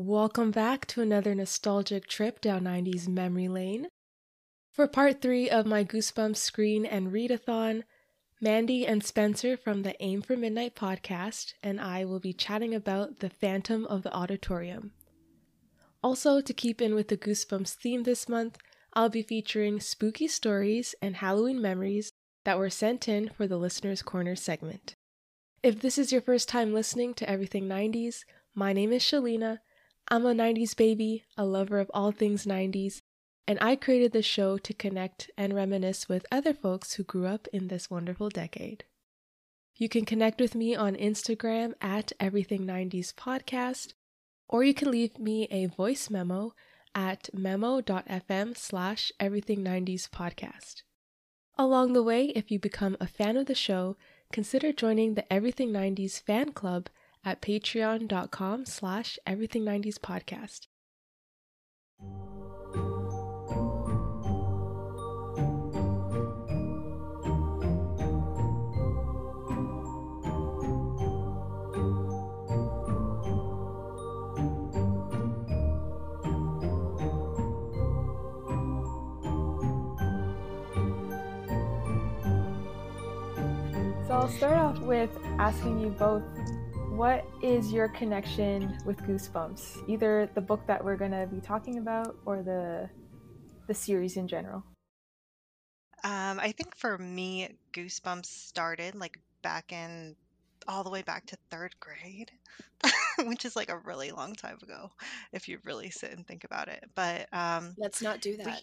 Welcome back to another nostalgic trip down 90s memory lane. For part three of my Goosebumps screen and readathon, Mandy and Spencer from the Aim for Midnight podcast and I will be chatting about The Phantom of the Auditorium. Also, to keep in with the Goosebumps theme this month, I'll be featuring spooky stories and Halloween memories that were sent in for the Listener's Corner segment. If this is your first time listening to Everything 90s, my name is Shalina I'm a 90s baby, a lover of all things 90s, and I created this show to connect and reminisce with other folks who grew up in this wonderful decade. You can connect with me on Instagram at Everything 90s Podcast, or you can leave me a voice memo at memo.fm slash Everything 90s Podcast. Along the way, if you become a fan of the show, consider joining the Everything 90s fan club at patreon.com slash everything90s podcast. So I'll start off with asking you both what is your connection with Goosebumps? Either the book that we're going to be talking about or the the series in general. Um, I think for me, Goosebumps started like back in all the way back to third grade, which is like a really long time ago if you really sit and think about it. But um, let's not do that.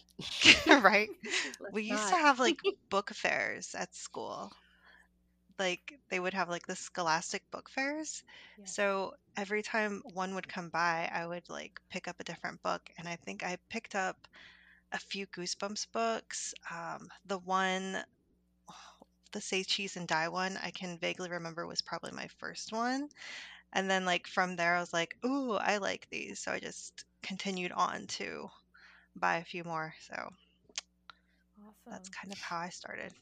We, right? Let's we used not. to have like book fairs at school like they would have like the scholastic book fairs. Yeah. So every time one would come by, I would like pick up a different book. And I think I picked up a few Goosebumps books. Um, the one, the Say Cheese and Die one, I can vaguely remember was probably my first one. And then like from there, I was like, ooh, I like these. So I just continued on to buy a few more. So that's kind of how I started.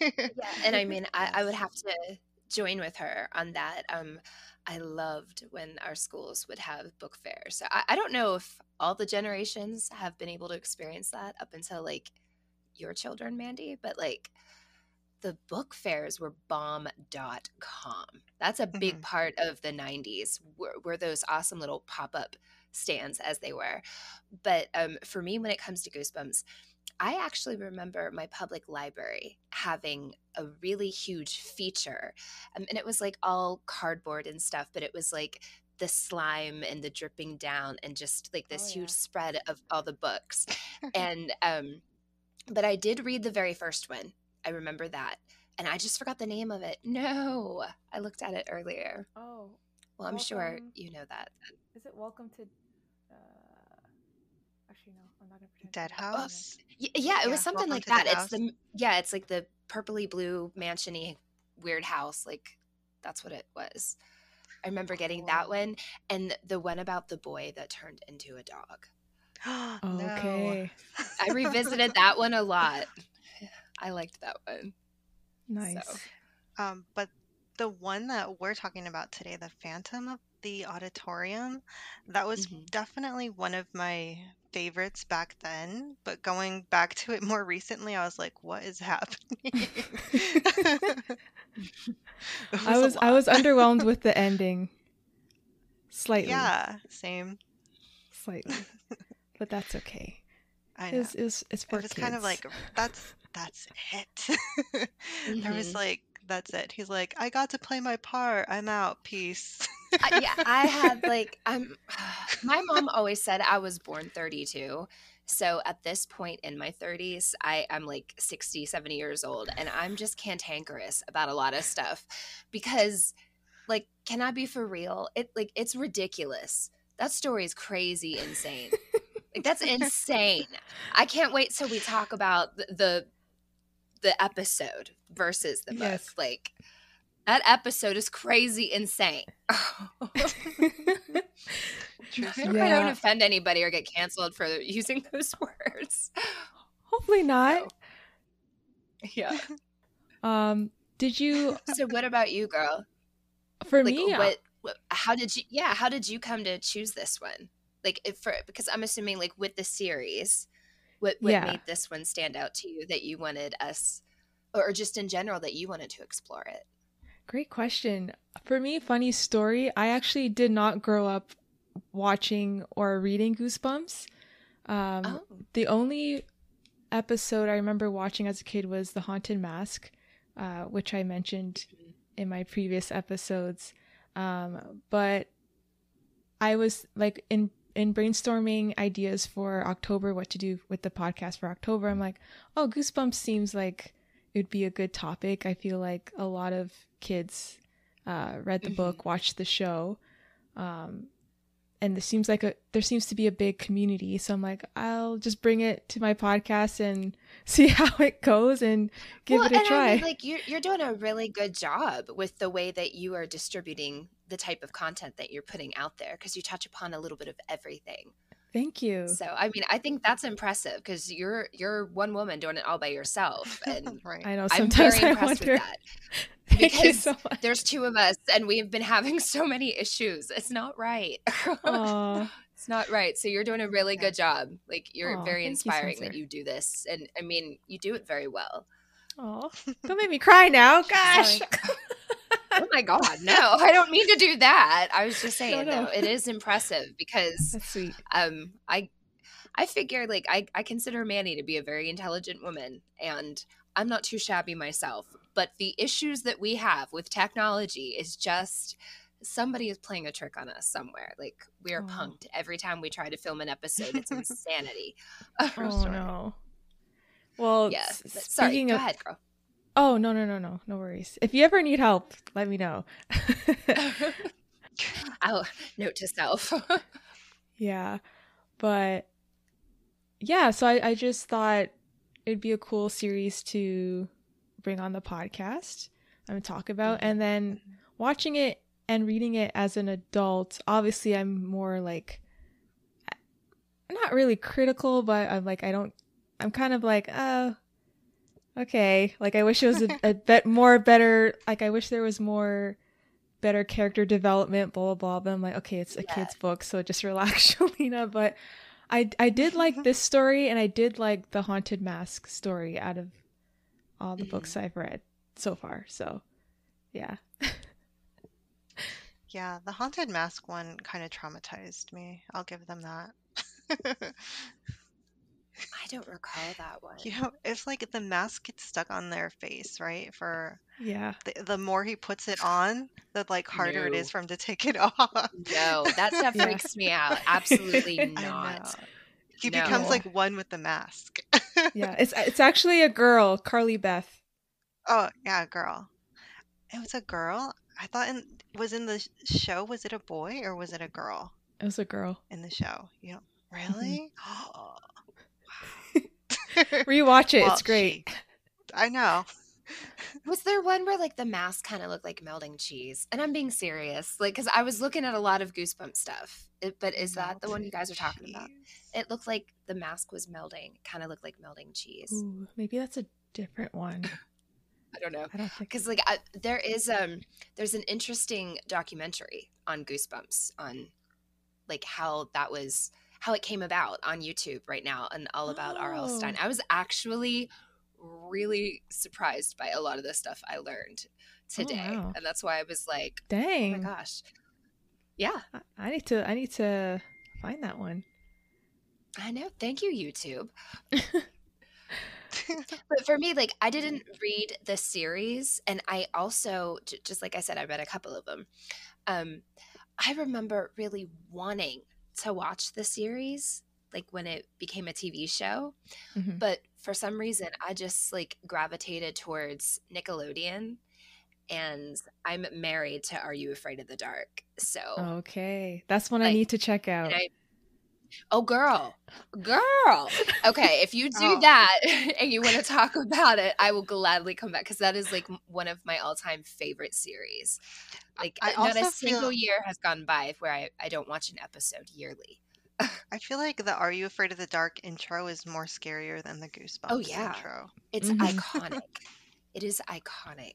yeah, and I mean, I, I would have to join with her on that. Um, I loved when our schools would have book fairs. So I, I don't know if all the generations have been able to experience that up until like your children, Mandy, but like the book fairs were bomb.com. That's a big mm-hmm. part of the 90s, were, were those awesome little pop up stands as they were. But um, for me, when it comes to Goosebumps, I actually remember my public library having a really huge feature. Um, and it was like all cardboard and stuff, but it was like the slime and the dripping down and just like this oh, yeah. huge spread of all the books. and, um, but I did read the very first one. I remember that. And I just forgot the name of it. No, I looked at it earlier. Oh. Well, I'm welcome. sure you know that. Is it Welcome to Actually, no, I'm not gonna pretend. Dead House. yeah, yeah, it was something like that. It's the yeah, it's like the purpley blue mansiony weird house. Like that's what it was. I remember getting that one and the one about the boy that turned into a dog. okay. I revisited that one a lot. I liked that one. Nice. So. Um, but the one that we're talking about today, the Phantom of the Auditorium, that was mm-hmm. definitely one of my favorites back then, but going back to it more recently, I was like, what is happening? was I was I was underwhelmed with the ending. Slightly. Yeah, same. Slightly. but that's okay. I know. It was, it was, it's for it was kids. kind of like that's that's it. mm-hmm. There was like that's it. He's like, I got to play my part. I'm out. Peace. uh, yeah, I had like I'm. My mom always said I was born 32. So at this point in my 30s, I, I'm like 60, 70 years old, and I'm just cantankerous about a lot of stuff because, like, can I be for real? It like it's ridiculous. That story is crazy, insane. like that's insane. I can't wait till we talk about the, the the episode versus the book. Yes. Like that episode is crazy insane. I yeah. I don't offend anybody or get canceled for using those words. Hopefully not. So, yeah. Um, did you So what about you, girl? For like, me, what how did you yeah how did you come to choose this one like if for because i'm assuming like with the series what what yeah. made this one stand out to you that you wanted us or just in general that you wanted to explore it great question for me funny story i actually did not grow up watching or reading goosebumps um, oh. the only episode i remember watching as a kid was the haunted mask uh, which i mentioned mm-hmm. in my previous episodes um, but I was like in in brainstorming ideas for October, what to do with the podcast for October. I'm like, oh, Goosebumps seems like it would be a good topic. I feel like a lot of kids uh, read the mm-hmm. book, watched the show, um, and there seems like a there seems to be a big community so i'm like i'll just bring it to my podcast and see how it goes and give well, it a try I mean, like you're, you're doing a really good job with the way that you are distributing the type of content that you're putting out there because you touch upon a little bit of everything Thank you. So I mean, I think that's impressive because you're you're one woman doing it all by yourself, and right. I know sometimes I'm very I impressed wonder. with that. Thank you so much. There's two of us, and we've been having so many issues. It's not right. it's not right. So you're doing a really good job. Like you're Aww, very inspiring you, that you do this, and I mean, you do it very well. Oh, don't make me cry now. Gosh. Oh my god, no! I don't mean to do that. I was just saying, no, no. though, it is impressive because. Um, I, I figure like I, I consider Mandy to be a very intelligent woman, and I'm not too shabby myself but the issues that we have with technology is just somebody is playing a trick on us somewhere. Like we are oh. punked every time we try to film an episode. It's insanity. oh no. Well, yeah. Sorry. Go of... ahead, girl. Oh no no no no no worries. If you ever need help, let me know. I'll note to self. yeah, but yeah. So I I just thought it'd be a cool series to bring on the podcast and talk about. And then mm-hmm. watching it and reading it as an adult, obviously I'm more like not really critical, but I'm like I don't I'm kind of like, uh okay. Like I wish it was a, a bit more better like I wish there was more better character development, blah blah blah. But I'm like, okay, it's a yeah. kid's book, so just relax, Shalina. But I I did like this story and I did like the haunted mask story out of all the mm-hmm. books I've read so far. So, yeah. yeah, the haunted mask one kind of traumatized me. I'll give them that. I don't recall that one. You know, it's like the mask gets stuck on their face, right? For yeah, the, the more he puts it on, the like harder no. it is for him to take it off. No, that stuff yeah. freaks me out. Absolutely not. He no. becomes like one with the mask. yeah, it's it's actually a girl, Carly Beth. Oh yeah, girl. It was a girl. I thought in was in the show. Was it a boy or was it a girl? It was a girl in the show. You know, really? Mm-hmm. Rewatch it. Well, it's great. She, I know. Was there one where like the mask kind of looked like melting cheese? And I'm being serious, like because I was looking at a lot of Goosebump stuff. It, but is that the one you guys are talking cheese. about? It looked like the mask was melting. Kind of looked like melting cheese. Ooh, maybe that's a different one. I don't know. Because like I, there is um there's an interesting documentary on Goosebumps on like how that was how it came about on YouTube right now and all about oh. R.L. Stine. I was actually really surprised by a lot of the stuff I learned oh, today. Oh, wow. And that's why I was like, dang. Oh my gosh. Yeah. I need to I need to find that one. I know. Thank you, YouTube. but for me, like I didn't read the series, and I also just like I said, I read a couple of them. Um, I remember really wanting to watch the series, like when it became a TV show, mm-hmm. but for some reason, I just like gravitated towards Nickelodeon and I'm married to Are You Afraid of the Dark? So okay, that's one I, I need to check out. I, oh, girl, girl. Okay, if you do oh. that and you want to talk about it, I will gladly come back because that is like one of my all-time favorite series. Like I not a single feel... year has gone by where I, I don't watch an episode yearly. I feel like the Are You Afraid of the Dark intro is more scarier than the oh, Goosebumps oh, yeah. intro. It's mm-hmm. iconic. It is iconic.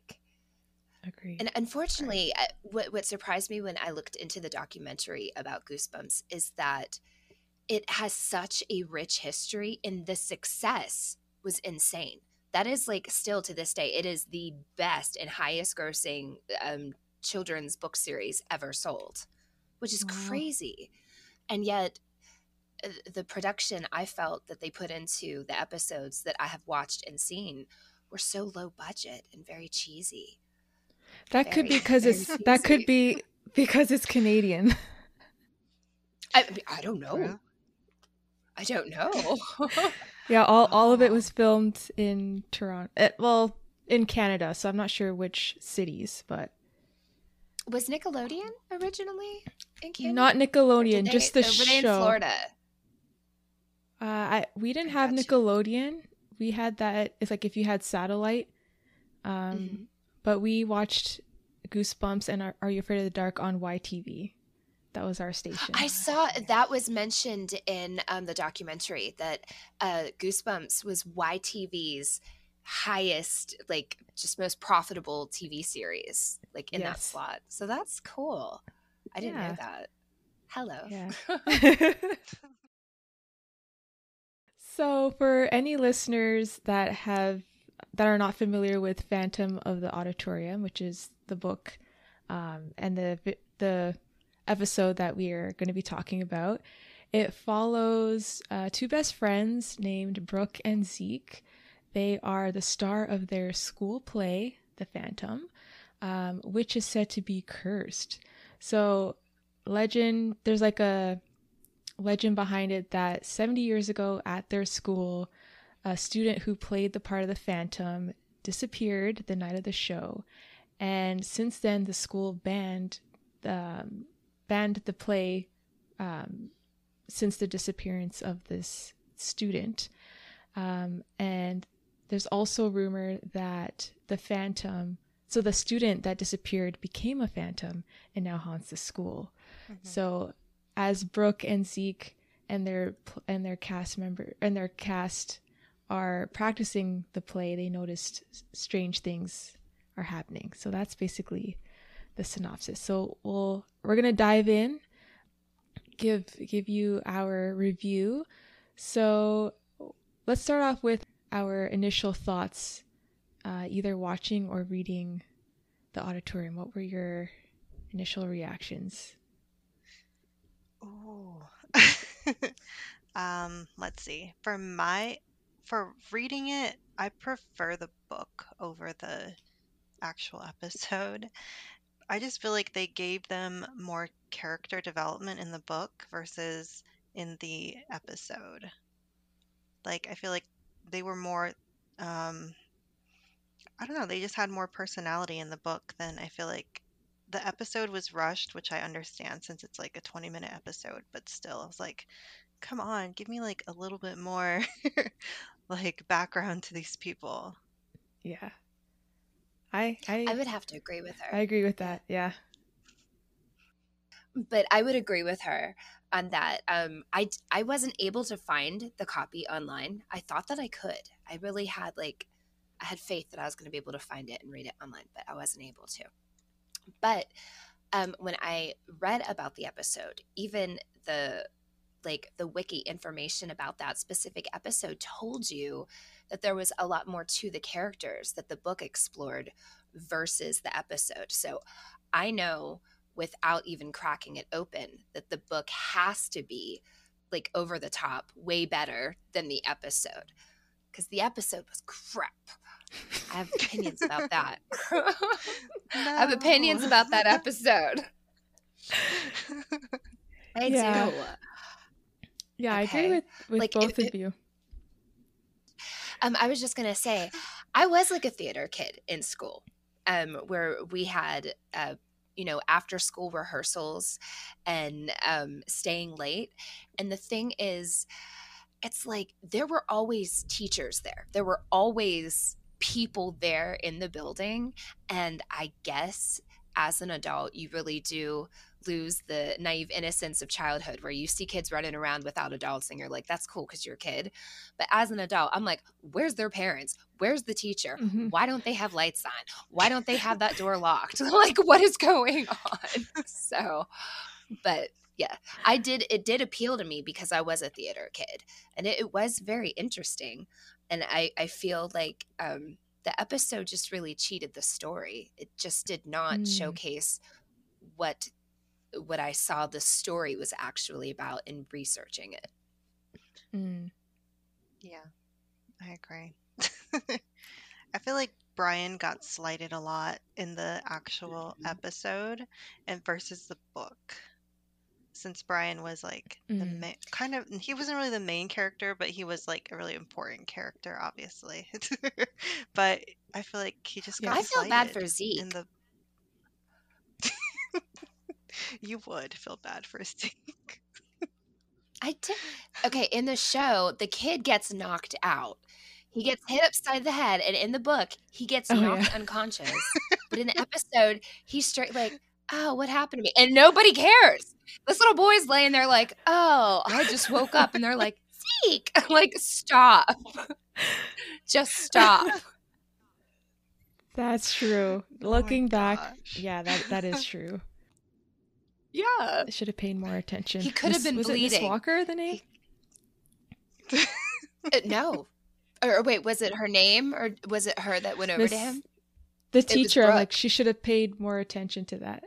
Agree. And unfortunately, uh, what what surprised me when I looked into the documentary about Goosebumps is that it has such a rich history and the success was insane. That is like still to this day, it is the best and highest grossing um, children's book series ever sold, which is wow. crazy. And yet, uh, the production I felt that they put into the episodes that I have watched and seen were so low budget and very cheesy. That very, could be because it's cheesy. that could be because it's Canadian. I, I don't know. I don't know. yeah, all all of it was filmed in Toronto. It, eh, well, in Canada, so I'm not sure which cities, but was Nickelodeon originally in Canada? Not Nickelodeon, they, just the show. in Florida. Uh, I we didn't I have Nickelodeon. We had that. It's like if you had satellite. Um, mm-hmm. but we watched Goosebumps and Are, Are You Afraid of the Dark on YTV. That was our station. I saw that was mentioned in um, the documentary that uh, Goosebumps was YTV's highest, like, just most profitable TV series, like in yes. that slot. So that's cool. I didn't yeah. know that. Hello. Yeah. so, for any listeners that have that are not familiar with Phantom of the Auditorium, which is the book um, and the the episode that we are going to be talking about. It follows uh, two best friends named Brooke and Zeke. They are the star of their school play, The Phantom, um, which is said to be cursed. So, legend, there's like a legend behind it that 70 years ago at their school, a student who played the part of the Phantom disappeared the night of the show. And since then, the school banned um, banned the play um, since the disappearance of this student. Um, and there's also rumor that the phantom, so the student that disappeared became a phantom and now haunts the school. Mm-hmm. So as Brooke and Zeke and their and their cast member and their cast are practicing the play, they noticed strange things are happening. So that's basically the synopsis. So we'll we're gonna dive in, give give you our review. So let's start off with our initial thoughts, uh, either watching or reading the auditorium. What were your initial reactions? Oh, um, let's see. For my for reading it, I prefer the book over the actual episode. I just feel like they gave them more character development in the book versus in the episode. Like I feel like they were more um I don't know, they just had more personality in the book than I feel like the episode was rushed, which I understand since it's like a 20 minute episode, but still I was like, come on, give me like a little bit more like background to these people. Yeah. I, I I would have to agree with her. I agree with that. Yeah. But I would agree with her on that. Um, I I wasn't able to find the copy online. I thought that I could. I really had like I had faith that I was going to be able to find it and read it online, but I wasn't able to. But um, when I read about the episode, even the like the wiki information about that specific episode told you that there was a lot more to the characters that the book explored versus the episode. So I know without even cracking it open that the book has to be like over the top, way better than the episode because the episode was crap. I have opinions about that. no. I have opinions about that episode. I yeah. do. Yeah, okay. I agree with, with like, both if, of you. Um, I was just gonna say, I was like a theater kid in school, um, where we had, uh, you know, after school rehearsals and um, staying late. And the thing is, it's like there were always teachers there. There were always people there in the building, and I guess as an adult, you really do lose the naive innocence of childhood where you see kids running around without adults and you're like that's cool because you're a kid. But as an adult i'm like where's their parents? Where's the teacher? Mm-hmm. why don't they have lights on? Why don't they have that door locked? Like what is going on? So but yeah i did it did appeal to me because i was a theater kid and it, it was very interesting and i i feel like um the episode just really cheated the story. It just did not mm. showcase what what i saw the story was actually about in researching it mm. yeah i agree i feel like brian got slighted a lot in the actual mm-hmm. episode and versus the book since Brian was like mm. the ma- kind of he wasn't really the main character, but he was like a really important character, obviously. but I feel like he just got. I feel bad for Zeke. In the you would feel bad for Zeke. I did. Okay, in the show, the kid gets knocked out. He gets hit upside the head, and in the book, he gets oh, knocked yeah. unconscious. but in the episode, he's straight like, "Oh, what happened to me?" And nobody cares. This little boy's laying there like, oh, I just woke up. And they're like, Zeke, like, stop. just stop. That's true. Oh Looking back, yeah, that that is true. Yeah, I should have paid more attention. He could have been was bleeding. It Miss Walker, the name? uh, no, or wait, was it her name, or was it her that went over Miss, to him? The teacher, like she should have paid more attention to that.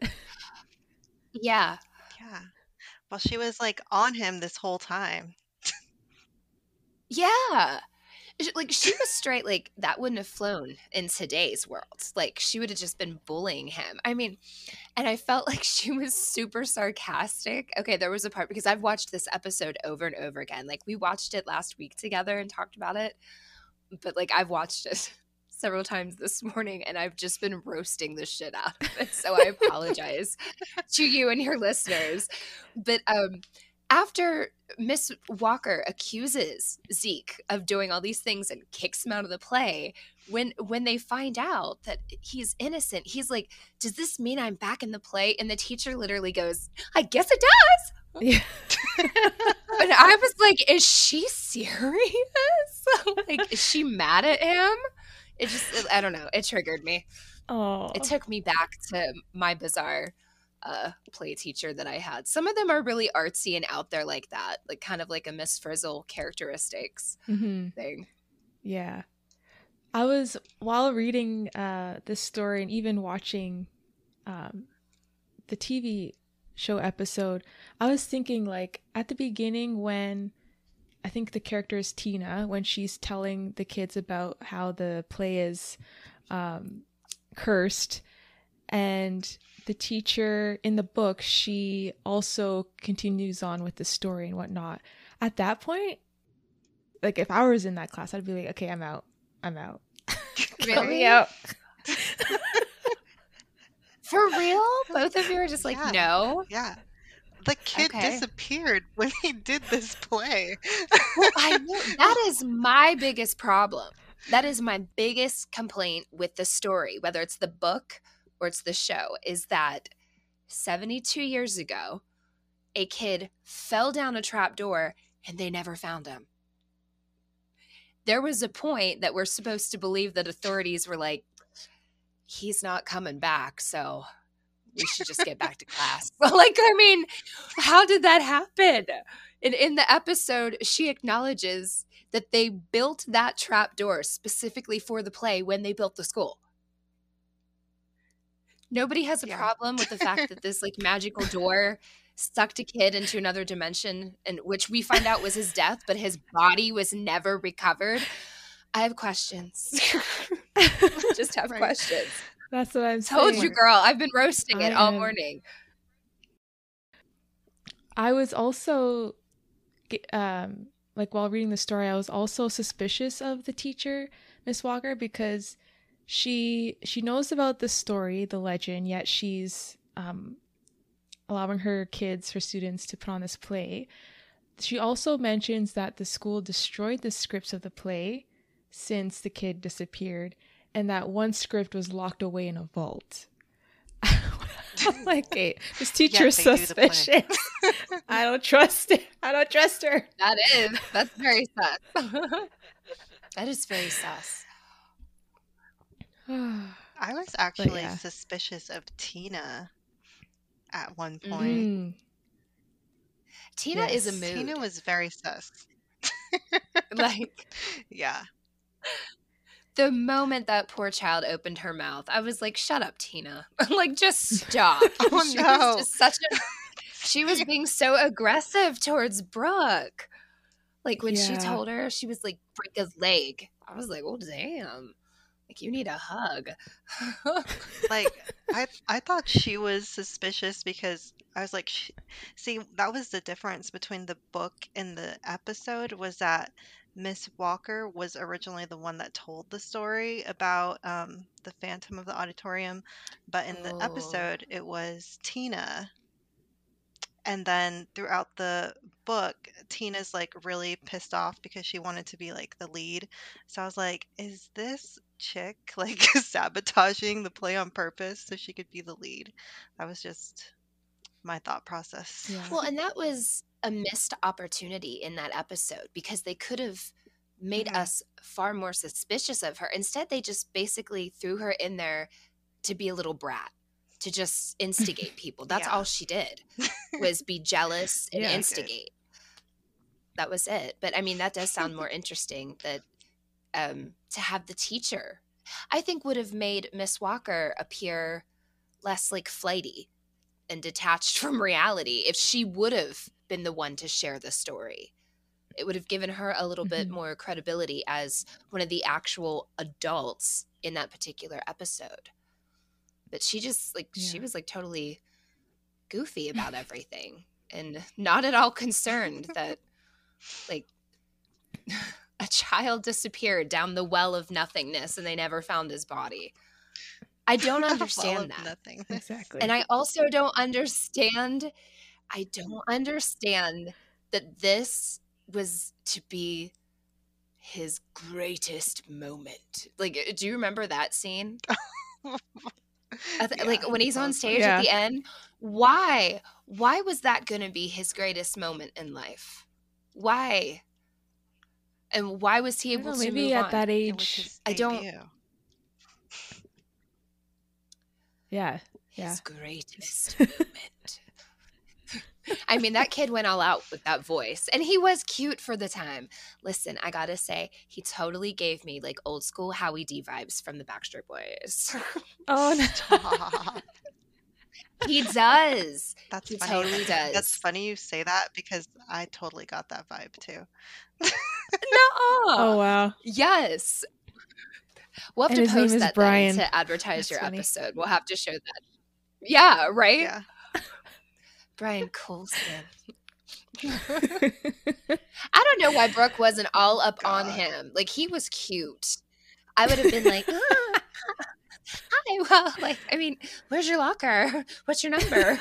yeah, yeah. Well, she was like on him this whole time. Yeah. Like she was straight like that wouldn't have flown in today's world. Like she would have just been bullying him. I mean, and I felt like she was super sarcastic. Okay, there was a part because I've watched this episode over and over again. Like we watched it last week together and talked about it. But like I've watched it several times this morning and I've just been roasting the shit out of it. So I apologize to you and your listeners. But um after Miss Walker accuses Zeke of doing all these things and kicks him out of the play, when when they find out that he's innocent, he's like, "Does this mean I'm back in the play?" And the teacher literally goes, "I guess it does." Yeah. and I was like, "Is she serious? like, is she mad at him?" it just I don't know. It triggered me. Oh. It took me back to my bizarre uh, play teacher that I had. Some of them are really artsy and out there like that, like kind of like a Miss Frizzle characteristics mm-hmm. thing. Yeah. I was while reading uh, this story and even watching um, the TV show episode, I was thinking like at the beginning when I think the character is Tina when she's telling the kids about how the play is um, cursed. And the teacher in the book, she also continues on with the story and whatnot. At that point, like if I was in that class, I'd be like, okay, I'm out. I'm out. Really? me out. For real? Both of you are just like, yeah. no? Yeah. The kid okay. disappeared when he did this play. well, I know that is my biggest problem. That is my biggest complaint with the story, whether it's the book or it's the show, is that 72 years ago, a kid fell down a trap door and they never found him. There was a point that we're supposed to believe that authorities were like, he's not coming back. So we should just get back to class. Well, like, I mean, how did that happen? And in the episode, she acknowledges that they built that trap door specifically for the play when they built the school. Nobody has a yeah. problem with the fact that this like magical door sucked a kid into another dimension and which we find out was his death, but his body was never recovered. I have questions. Just have right. questions. That's what I'm saying. Told you, girl. I've been roasting it all morning. I was also, um, like while reading the story, I was also suspicious of the teacher, Miss Walker, because she she knows about the story, the legend, yet she's um, allowing her kids, her students, to put on this play. She also mentions that the school destroyed the scripts of the play since the kid disappeared, and that one script was locked away in a vault. like, this teacher is suspicious. I don't trust it. I don't trust her. That is. That's very sus. that is very sus. I was actually yeah. suspicious of Tina at one point. Mm. Tina yes. is a mood. Tina was very sus. like, yeah. The moment that poor child opened her mouth, I was like, "Shut up, Tina! like, just stop." oh she no! Was such a. She was being so aggressive towards Brooke. Like when yeah. she told her she was like break his leg. I was like, "Oh damn!" Like you need a hug. like I I thought she was suspicious because I was like, she, see, that was the difference between the book and the episode was that Miss Walker was originally the one that told the story about um, the Phantom of the Auditorium, but in the oh. episode it was Tina and then throughout the book tina's like really pissed off because she wanted to be like the lead so i was like is this chick like sabotaging the play on purpose so she could be the lead that was just my thought process yeah. well and that was a missed opportunity in that episode because they could have made mm-hmm. us far more suspicious of her instead they just basically threw her in there to be a little brat to just instigate people. That's yeah. all she did was be jealous and yeah, instigate. That was it. But I mean, that does sound more interesting that um, to have the teacher, I think would have made Miss Walker appear less like flighty and detached from reality if she would have been the one to share the story. It would have given her a little mm-hmm. bit more credibility as one of the actual adults in that particular episode but she just like yeah. she was like totally goofy about everything and not at all concerned that like a child disappeared down the well of nothingness and they never found his body. I don't understand that. Nothing. Exactly. And I also don't understand I don't understand that this was to be his greatest moment. Like uh, do you remember that scene? Th- yeah, like when he's on stage yeah. at the end why why was that going to be his greatest moment in life why and why was he able know, to maybe at on? that age i don't yeah yeah his greatest moment I mean, that kid went all out with that voice, and he was cute for the time. Listen, I gotta say, he totally gave me like old school Howie D vibes from the Backstreet Boys. oh no. he does. That's he funny. totally does. That's funny you say that because I totally got that vibe too. No. Oh wow. Yes. We'll have and to post that to advertise That's your funny. episode. We'll have to show that. Yeah, right? Yeah. Brian Colson. I don't know why Brooke wasn't all up God. on him. Like he was cute. I would have been like, ah, "Hi, well, like, I mean, where's your locker? What's your number?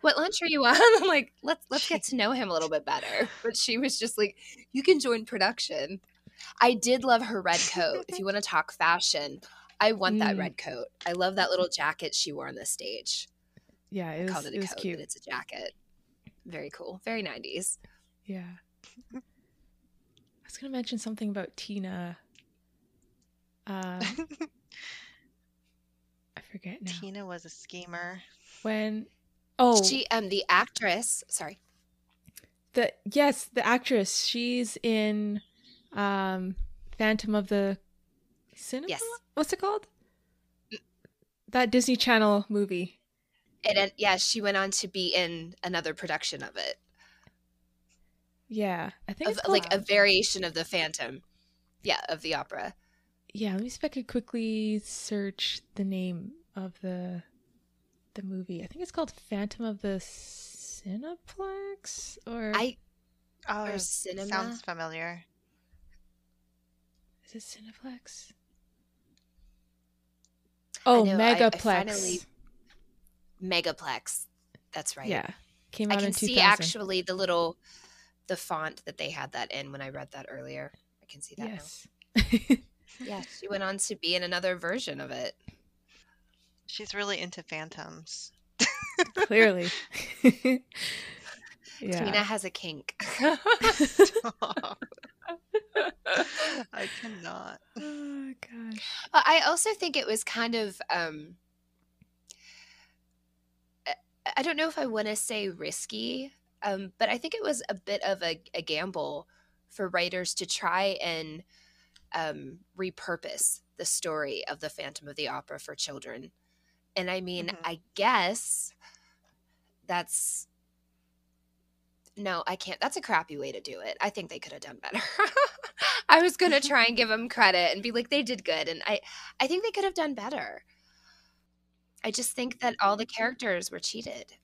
What lunch are you on?" I'm like, "Let's let's get to know him a little bit better." But she was just like, "You can join production." I did love her red coat. if you want to talk fashion, I want mm. that red coat. I love that little jacket she wore on the stage. Yeah, it was, it, it was coat, cute. it's a jacket. Very cool. Very 90s. Yeah. I was going to mention something about Tina. Uh, I forget now. Tina was a schemer. When oh she um the actress sorry the yes the actress she's in um Phantom of the Cinema. Yes. What's it called? That Disney Channel movie and yeah, she went on to be in another production of it. Yeah, I think of, like a variation of the Phantom. Yeah, of the opera. Yeah, let me see if I could quickly search the name of the the movie. I think it's called Phantom of the Cineplex or I oh, or cinema. Sounds familiar. Is it Cineplex? Oh, know, Megaplex. I, I finally megaplex. That's right. Yeah. Came out I can see actually the little the font that they had that in when I read that earlier. I can see that yes. yeah, she went on to be in another version of it. She's really into phantoms. Clearly. yeah. Tina has a kink. I cannot. Oh gosh. I also think it was kind of um I don't know if I want to say risky, um, but I think it was a bit of a, a gamble for writers to try and um, repurpose the story of the Phantom of the Opera for children. And I mean, mm-hmm. I guess that's no, I can't. That's a crappy way to do it. I think they could have done better. I was going to try and give them credit and be like they did good and I I think they could have done better. I just think that all the characters were cheated.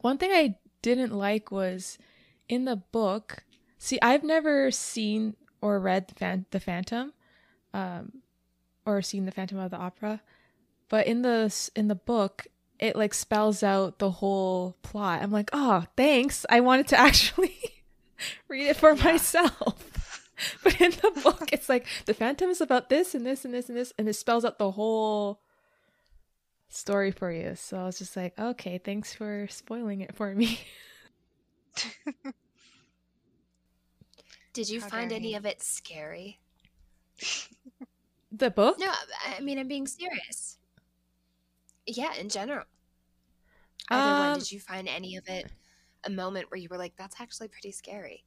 One thing I didn't like was in the book. See, I've never seen or read the Phantom, um, or seen the Phantom of the Opera, but in the in the book, it like spells out the whole plot. I'm like, oh, thanks. I wanted to actually read it for yeah. myself. but in the book, it's like the Phantom is about this and this and this and this, and it spells out the whole story for you. So I was just like, okay, thanks for spoiling it for me. Did you How find any of it scary? the book? No, I mean I'm being serious. Yeah, in general. Either um, one, did you find any of it a moment where you were like, "That's actually pretty scary"?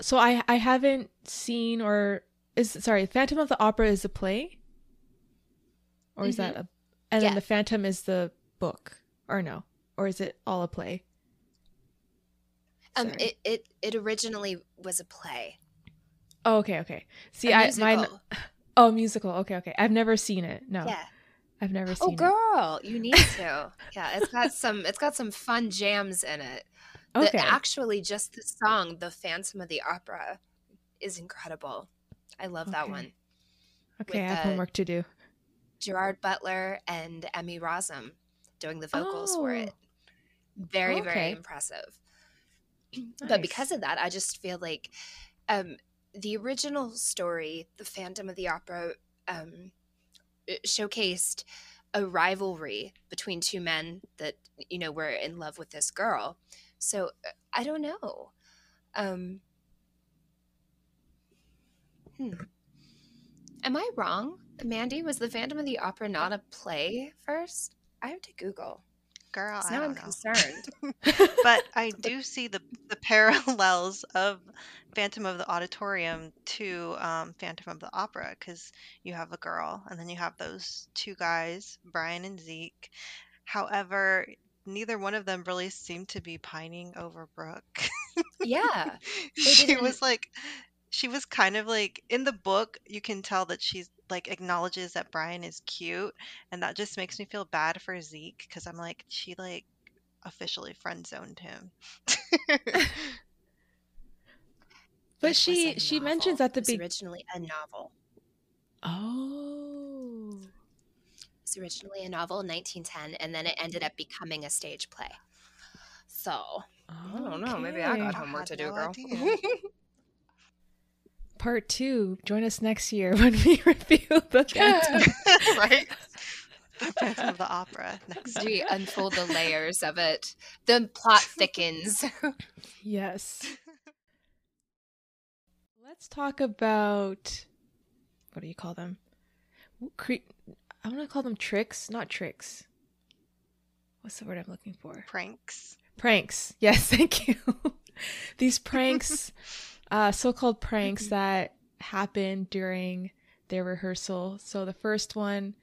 So I I haven't seen or is sorry, Phantom of the Opera is a play, or is mm-hmm. that a and yeah. then the Phantom is the book, or no, or is it all a play? Um, it it it originally was a play. Oh, okay, okay. See, I mine. Oh, musical. Okay, okay. I've never seen it. No. Yeah. I've never oh, seen. Oh, girl, it. you need to. yeah, it's got some. It's got some fun jams in it. Okay. The, actually, just the song "The Phantom of the Opera" is incredible. I love okay. that one. Okay, With, I have uh, homework to do. Gerard Butler and Emmy Rossum doing the vocals oh. for it. Very, okay. very impressive. Nice. But because of that, I just feel like um, the original story, The Phantom of the Opera, um, showcased a rivalry between two men that you know were in love with this girl. So uh, I don't know. Um, hmm. Am I wrong? Mandy, was the Phantom of the Opera not a play first? I have to Google. Girl, now I'm know. concerned. but I do see the the parallels of Phantom of the Auditorium to um, Phantom of the Opera because you have a girl and then you have those two guys, Brian and Zeke. However, neither one of them really seemed to be pining over Brooke. Yeah, she was like she was kind of like in the book you can tell that she's like acknowledges that Brian is cute and that just makes me feel bad for Zeke because I'm like she like officially friend zoned him. but she she mentions at the beginning originally a novel. Oh. It's originally a novel in 1910 and then it ended up becoming a stage play. So, oh, I don't know, maybe I got homework to do, no girl. part two. Join us next year when we review the Phantom. right? The Phantom of the Opera. Next we unfold the layers of it. The plot thickens. yes. Let's talk about what do you call them? Cre- I want to call them tricks, not tricks. What's the word I'm looking for? Pranks. Pranks. Yes, thank you. These pranks uh, so-called pranks mm-hmm. that happened during their rehearsal. So the first one,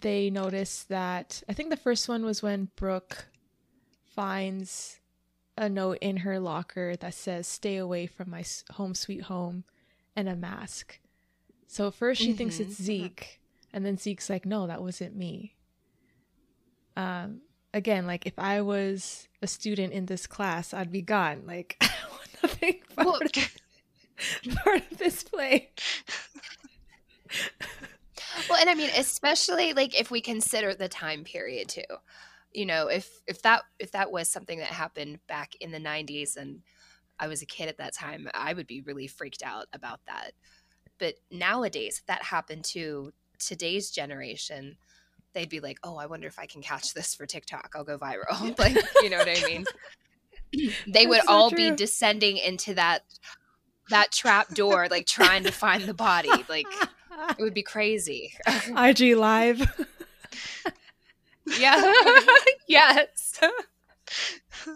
they noticed that I think the first one was when Brooke finds a note in her locker that says "Stay away from my home, sweet home," and a mask. So first she mm-hmm. thinks it's mm-hmm. Zeke, and then Zeke's like, "No, that wasn't me." Um, again, like if I was a student in this class, I'd be gone. Like nothing part, well, of, part of this play. well, and I mean, especially like if we consider the time period too. You know, if if that if that was something that happened back in the '90s and I was a kid at that time, I would be really freaked out about that. But nowadays, if that happened to today's generation, they'd be like, "Oh, I wonder if I can catch this for TikTok. I'll go viral." like, you know what I mean? They would so all true. be descending into that that trap door, like trying to find the body. Like it would be crazy. IG live. yeah. yes.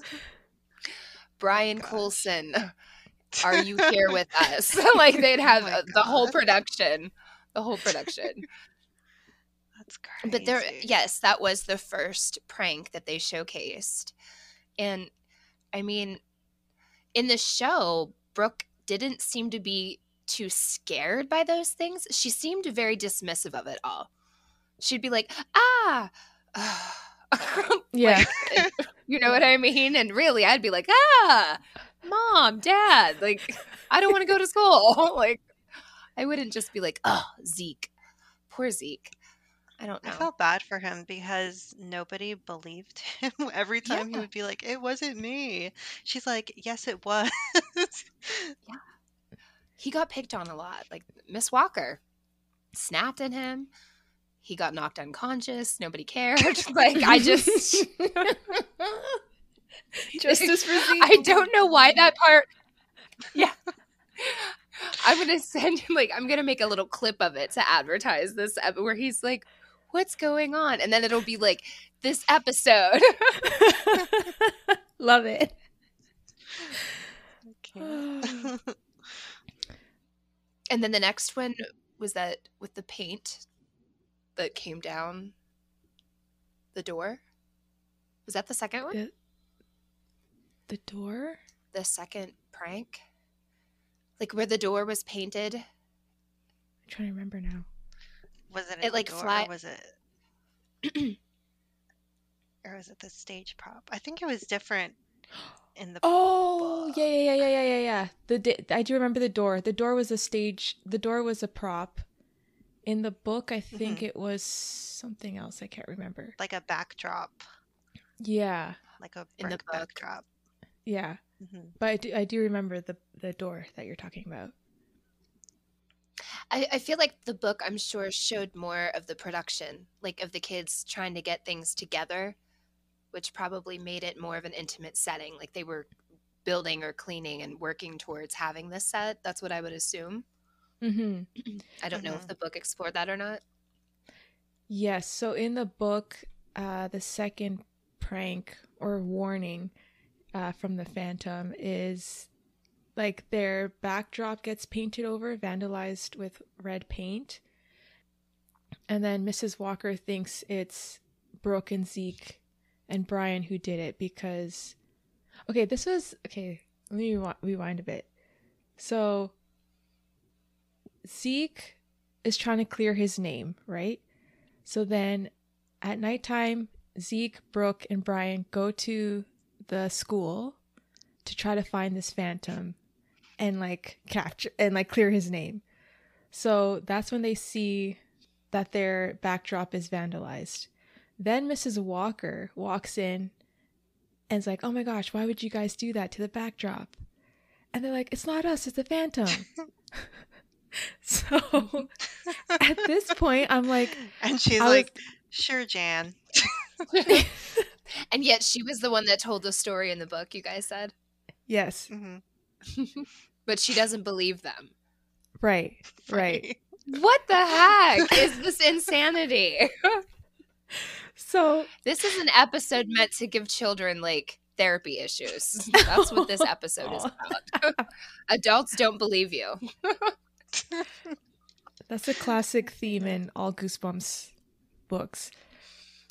Brian Gosh. Colson, are you here with us? like they'd oh have oh the whole production, the whole production. That's crazy. But there, yes, that was the first prank that they showcased, and I mean, in the show, Brooke didn't seem to be too scared by those things. She seemed very dismissive of it all. She'd be like, ah. yeah. Like, you know what I mean? And really, I'd be like, ah, mom, dad, like, I don't want to go to school. like, I wouldn't just be like, oh, Zeke, poor Zeke. I don't know. I felt bad for him because nobody believed him. Every time he would be like, "It wasn't me." She's like, "Yes, it was." Yeah. He got picked on a lot. Like Miss Walker snapped at him. He got knocked unconscious. Nobody cared. Like I just Justice for. I don't know why that part. Yeah. I'm gonna send him like I'm gonna make a little clip of it to advertise this where he's like, what's going on? And then it'll be like this episode. Love it. and then the next one was that with the paint that came down the door. Was that the second one? The, the door? The second prank? Like where the door was painted? I'm trying to remember now. Was it? It like fly. was it? or was it the stage prop? I think it was different in the. Oh book. yeah yeah yeah yeah yeah yeah. The I do remember the door. The door was a stage. The door was a prop. In the book, I think mm-hmm. it was something else. I can't remember. Like a backdrop. Yeah. Like a in the backdrop. Yeah. Mm-hmm. But I do, I do remember the the door that you're talking about. I, I feel like the book, I'm sure, showed more of the production, like of the kids trying to get things together, which probably made it more of an intimate setting. Like they were building or cleaning and working towards having this set. That's what I would assume. Mm-hmm. I don't mm-hmm. know if mm-hmm. the book explored that or not. Yes. So in the book, uh, the second prank or warning uh, from the Phantom is like their backdrop gets painted over, vandalized with red paint. And then Mrs. Walker thinks it's Brooke and Zeke and Brian who did it because okay, this was okay, let me rewind a bit. So Zeke is trying to clear his name, right? So then at nighttime, Zeke, Brooke, and Brian go to the school to try to find this phantom and like capture and like clear his name. So that's when they see that their backdrop is vandalized. Then Mrs. Walker walks in and is like, "Oh my gosh, why would you guys do that to the backdrop?" And they're like, "It's not us, it's a phantom." so at this point, I'm like, and she's like, "Sure, Jan." and yet she was the one that told the story in the book. You guys said, "Yes." Mm-hmm. but she doesn't believe them. Right. Right. What the heck is this insanity? so, this is an episode meant to give children like therapy issues. That's what this episode is about. Adults don't believe you. That's a classic theme in all Goosebumps books.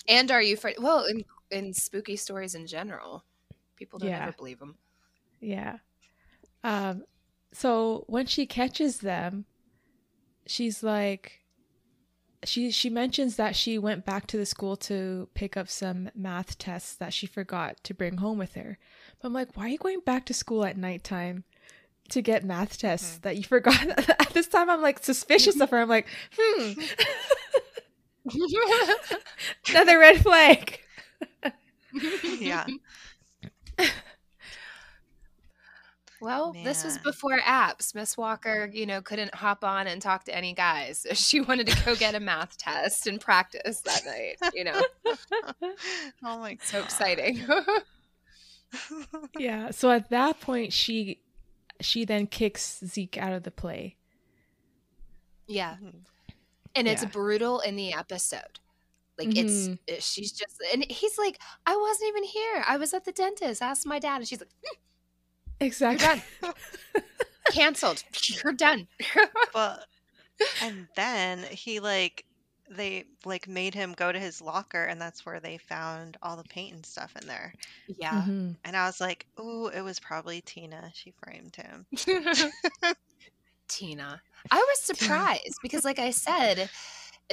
And are you afraid? Well, in, in spooky stories in general, people don't yeah. ever believe them. Yeah. Um, so when she catches them, she's like, she she mentions that she went back to the school to pick up some math tests that she forgot to bring home with her. But I'm like, why are you going back to school at nighttime to get math tests mm-hmm. that you forgot? at this time, I'm like suspicious of her. I'm like, hmm, another red flag. yeah. Well, Man. this was before apps. Miss Walker, you know, couldn't hop on and talk to any guys. She wanted to go get a math test and practice that night, you know. oh my god. So exciting. yeah. So at that point she she then kicks Zeke out of the play. Yeah. Mm-hmm. And it's yeah. brutal in the episode. Like mm-hmm. it's she's just and he's like, I wasn't even here. I was at the dentist. Asked my dad, and she's like, mm, Exactly. You're done. Canceled. You're done. but and then he like they like made him go to his locker and that's where they found all the paint and stuff in there. Yeah. Mm-hmm. And I was like, "Ooh, it was probably Tina. She framed him." Tina. I was surprised because like I said,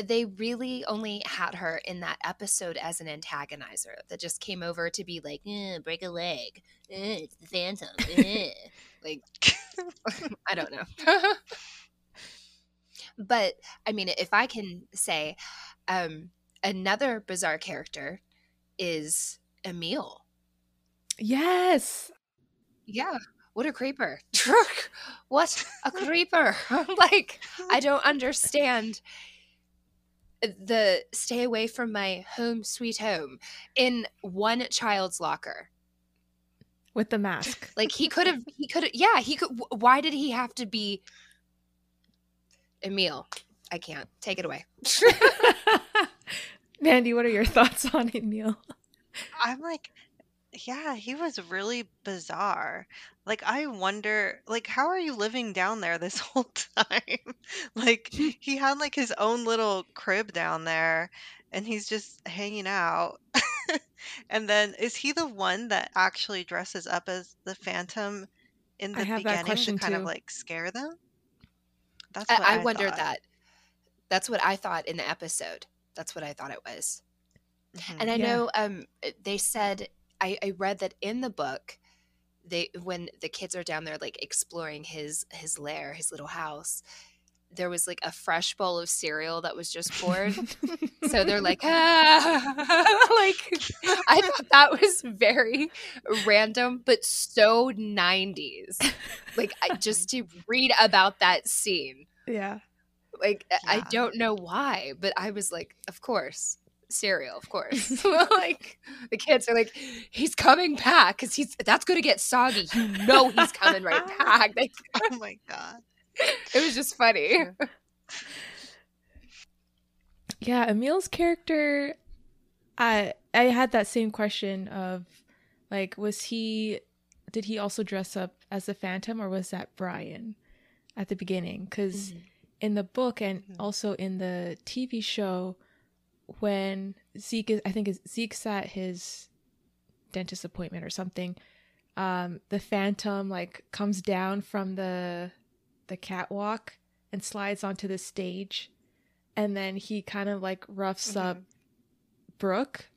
they really only had her in that episode as an antagonizer that just came over to be like, eh, break a leg. Eh, it's the Phantom. Eh. like, I don't know. but I mean, if I can say, um, another bizarre character is Emil. Yes. Yeah. What a creeper. what a creeper. like, I don't understand the stay away from my home sweet home in one child's locker. With the mask. Like he could have he could yeah he could why did he have to be emil i can't take it away. Mandy what are your thoughts on emil i'm like yeah, he was really bizarre. Like, I wonder, like, how are you living down there this whole time? Like, he had like his own little crib down there and he's just hanging out. And then is he the one that actually dresses up as the Phantom in the beginning to kind of like scare them? That's what I, I wondered thought. that. That's what I thought in the episode. That's what I thought it was. hmm And I Yeah. know um they said I, I read that in the book they when the kids are down there like exploring his his lair his little house there was like a fresh bowl of cereal that was just poured so they're like ah. like i thought that was very random but so 90s like I, just to read about that scene yeah like yeah. i don't know why but i was like of course cereal, of course. like the kids are like, he's coming back because he's that's going to get soggy. You know he's coming right back. Like, oh my god, it was just funny. Yeah, Emil's character, I I had that same question of, like, was he, did he also dress up as the Phantom or was that Brian, at the beginning? Because. Mm-hmm. In the book and mm-hmm. also in the TV show, when Zeke is, I think is Zeke's at his dentist appointment or something. Um, the Phantom like comes down from the the catwalk and slides onto the stage, and then he kind of like roughs mm-hmm. up Brooke,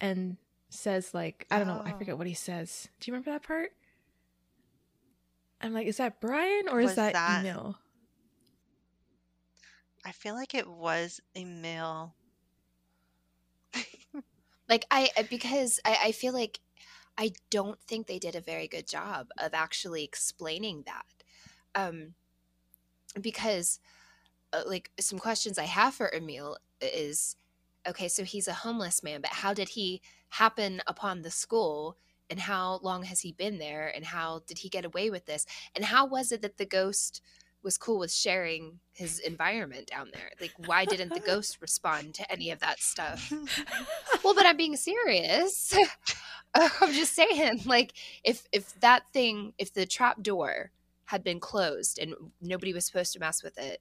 and says like I don't know, I forget oh. what he says. Do you remember that part? I'm like, is that Brian or was is that, that Emil? I feel like it was Emil like I because I, I feel like I don't think they did a very good job of actually explaining that. Um, because uh, like some questions I have for Emil is okay, so he's a homeless man, but how did he happen upon the school? And how long has he been there? And how did he get away with this? And how was it that the ghost was cool with sharing his environment down there. Like, why didn't the ghost respond to any of that stuff? well, but I'm being serious. I'm just saying, like, if if that thing, if the trap door had been closed and nobody was supposed to mess with it,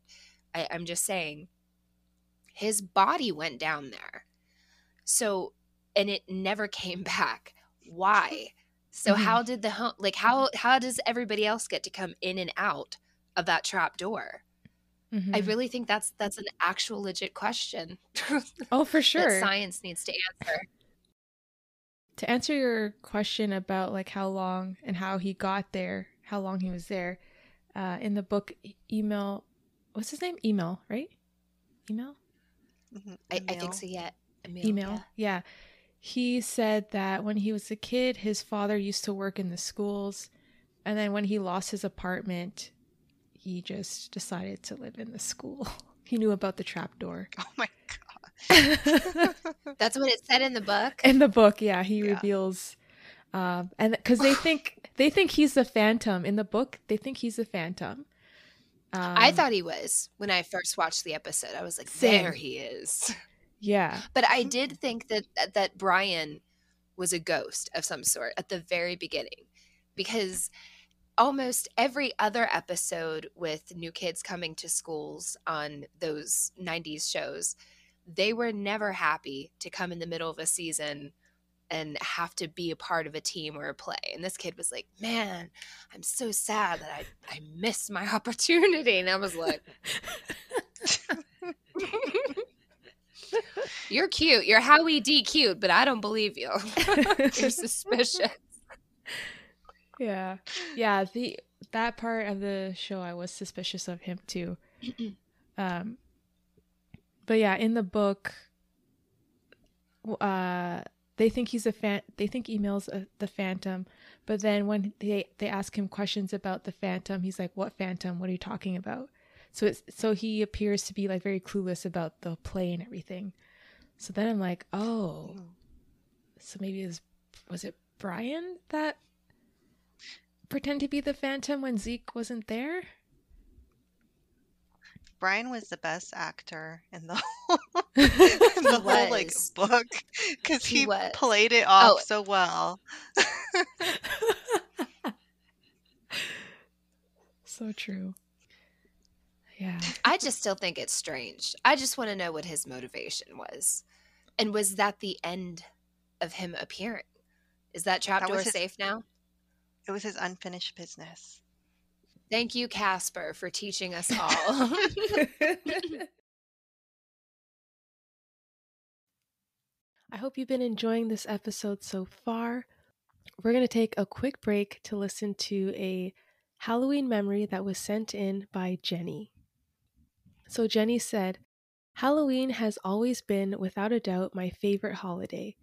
I, I'm just saying, his body went down there. So, and it never came back. Why? So mm-hmm. how did the home like how how does everybody else get to come in and out of that trap door? Mm-hmm. I really think that's that's an actual legit question. oh, for sure. science needs to answer. To answer your question about like how long and how he got there, how long he was there, uh, in the book, email, what's his name? Email, right? Email. Mm-hmm. I, I, think so. Yeah. Emil, email. Yeah. yeah. He said that when he was a kid, his father used to work in the schools And then when he lost his apartment, he just decided to live in the school. He knew about the trapdoor. Oh my god. That's what it said in the book. In the book, yeah, he yeah. reveals um, and because they think they think he's the phantom in the book they think he's the phantom um, i thought he was when i first watched the episode i was like same. there he is yeah but i did think that that brian was a ghost of some sort at the very beginning because almost every other episode with new kids coming to schools on those 90s shows they were never happy to come in the middle of a season and have to be a part of a team or a play. And this kid was like, Man, I'm so sad that I, I missed my opportunity. And I was like, You're cute. You're Howie D cute, but I don't believe you. You're suspicious. Yeah. Yeah. The that part of the show I was suspicious of him too. um but yeah, in the book uh they think he's a fan they think emails a, the phantom but then when they they ask him questions about the phantom he's like what phantom what are you talking about so it's so he appears to be like very clueless about the play and everything so then i'm like oh so maybe it was was it brian that pretend to be the phantom when zeke wasn't there Brian was the best actor in the whole, in the whole like book because he, he played it oh. off oh. so well. so true. Yeah. I just still think it's strange. I just want to know what his motivation was. And was that the end of him appearing? Is that trapdoor that safe now? It was his unfinished business. Thank you, Casper, for teaching us all. I hope you've been enjoying this episode so far. We're going to take a quick break to listen to a Halloween memory that was sent in by Jenny. So, Jenny said, Halloween has always been, without a doubt, my favorite holiday.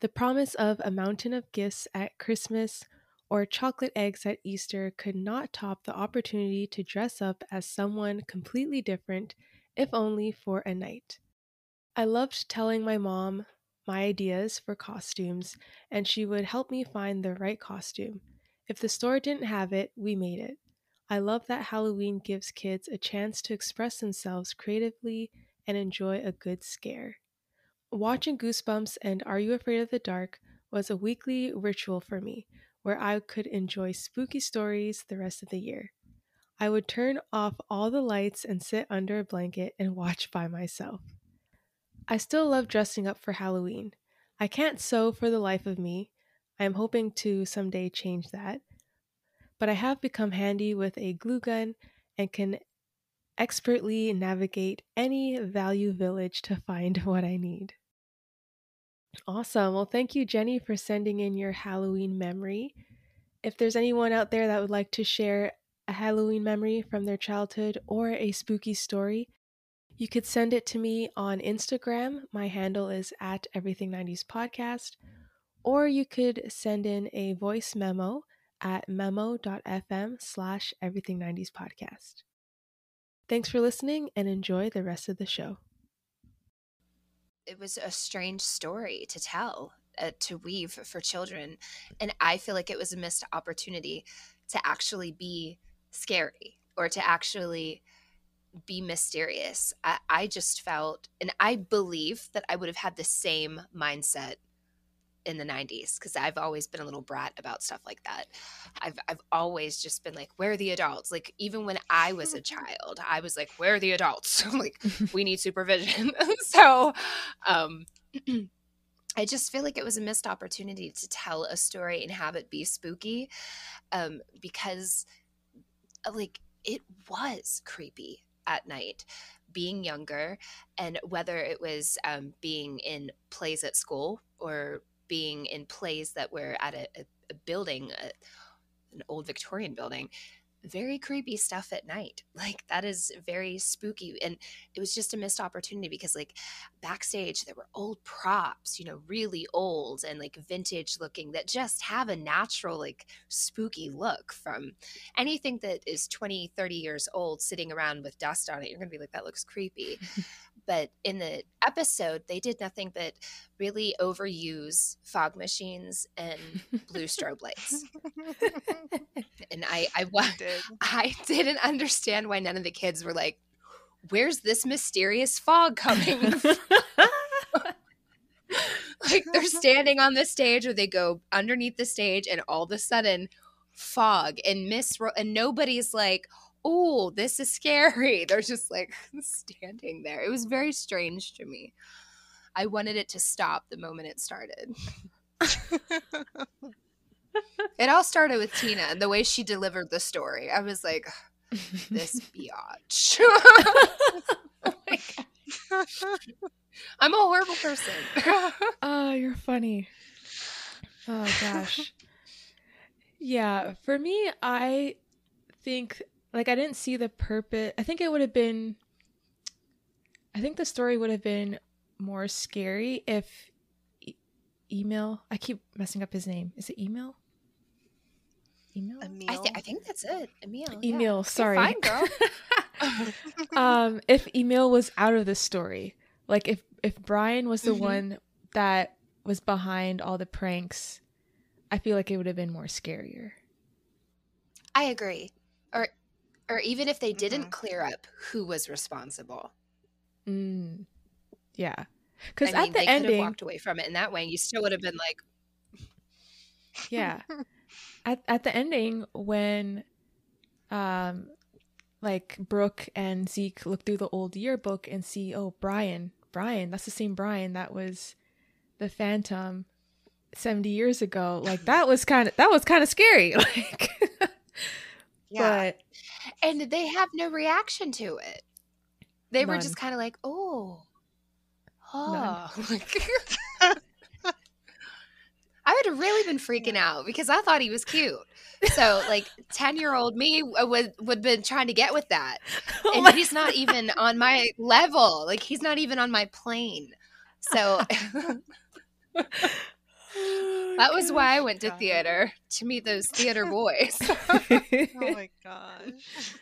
The promise of a mountain of gifts at Christmas or chocolate eggs at Easter could not top the opportunity to dress up as someone completely different, if only for a night. I loved telling my mom my ideas for costumes, and she would help me find the right costume. If the store didn't have it, we made it. I love that Halloween gives kids a chance to express themselves creatively and enjoy a good scare. Watching Goosebumps and Are You Afraid of the Dark was a weekly ritual for me where I could enjoy spooky stories the rest of the year. I would turn off all the lights and sit under a blanket and watch by myself. I still love dressing up for Halloween. I can't sew for the life of me. I am hoping to someday change that. But I have become handy with a glue gun and can expertly navigate any value village to find what I need. Awesome. Well, thank you, Jenny, for sending in your Halloween memory. If there's anyone out there that would like to share a Halloween memory from their childhood or a spooky story, you could send it to me on Instagram. My handle is at Everything90s Podcast. Or you could send in a voice memo at memo.fm slash Everything90s Podcast. Thanks for listening and enjoy the rest of the show it was a strange story to tell uh, to weave for children and i feel like it was a missed opportunity to actually be scary or to actually be mysterious. I, I just felt and i believe that i would have had the same mindset in the 90s because I've always been a little brat about stuff like that. I've I've always just been like, where are the adults? Like even when I was a child, I was like, where are the adults? like we need supervision. so um I just feel like it was a missed opportunity to tell a story and have it be spooky um because uh, like it was creepy at night being younger and whether it was um, being in plays at school or being in plays that were at mm-hmm. a, a, a building, a, an old Victorian building, very creepy stuff at night. Like that is very spooky. And it was just a missed opportunity because like backstage there were old props, you know, really old and like vintage looking that just have a natural like spooky look from anything that is 20, 30 years old sitting around with dust on it. You're going to be like that looks creepy. but in the episode they did nothing but really overuse fog machines and blue strobe lights and i I, did. I didn't understand why none of the kids were like where's this mysterious fog coming from? like they're standing on the stage or they go underneath the stage and all of a sudden fog and miss and nobody's like oh, this is scary. They're just like standing there. It was very strange to me. I wanted it to stop the moment it started. it all started with Tina and the way she delivered the story. I was like, this biatch. oh I'm a horrible person. oh, you're funny. Oh gosh. Yeah, for me, I think like I didn't see the purpose. I think it would have been I think the story would have been more scary if e- Emil, I keep messing up his name. Is it email? Emil? I, th- I think that's it. Emil. Emil, yeah. sorry. Fine, girl. um, if Emil was out of the story, like if if Brian was the mm-hmm. one that was behind all the pranks, I feel like it would have been more scarier. I agree. Or even if they didn't mm-hmm. clear up who was responsible. Mm. Yeah, because at mean, the they ending, could have walked away from it in that way. You still would have been like, yeah. at at the ending when, um, like Brooke and Zeke look through the old yearbook and see, oh, Brian, Brian, that's the same Brian that was the Phantom 70 years ago. Like that was kind of that was kind of scary. Like yeah. But and they have no reaction to it. They None. were just kind of like, "Oh, oh." I would have really been freaking out because I thought he was cute. So, like, ten-year-old me would would been trying to get with that, oh and he's not even on my level. Like, he's not even on my plane. So, Oh, that was why I went to theater to meet those theater boys. oh my gosh.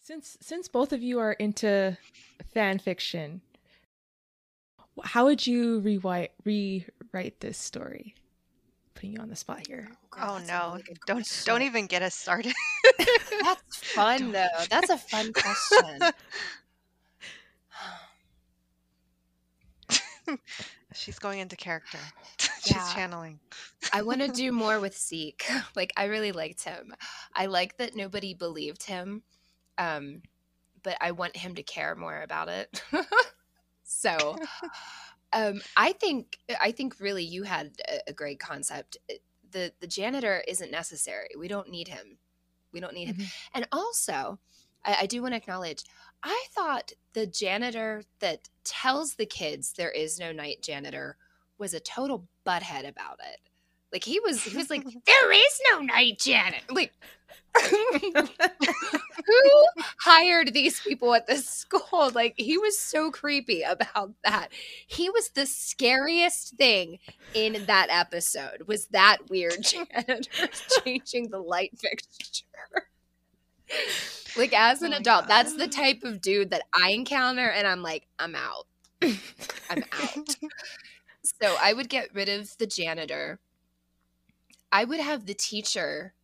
Since since both of you are into fan fiction, how would you rewrite rewrite this story? Putting you on the spot here. Oh, oh no! Really don't don't even get us started. that's fun though. That's a fun question. She's going into character. She's yeah. channeling. I want to do more with Zeke. Like I really liked him. I like that nobody believed him. Um, but I want him to care more about it. so um, I think I think really you had a, a, great concept. The the janitor isn't necessary. We don't need him. We don't need mm-hmm. him. And also, I, I do want to acknowledge I thought the janitor that tells the kids there is no night janitor was a total butthead about it. Like he was he was like, There is no night janitor. Like who hired these people at this school? Like he was so creepy about that. He was the scariest thing in that episode. Was that weird janitor changing the light fixture? like as an oh adult, God. that's the type of dude that I encounter, and I'm like, I'm out. I'm out. so I would get rid of the janitor. I would have the teacher.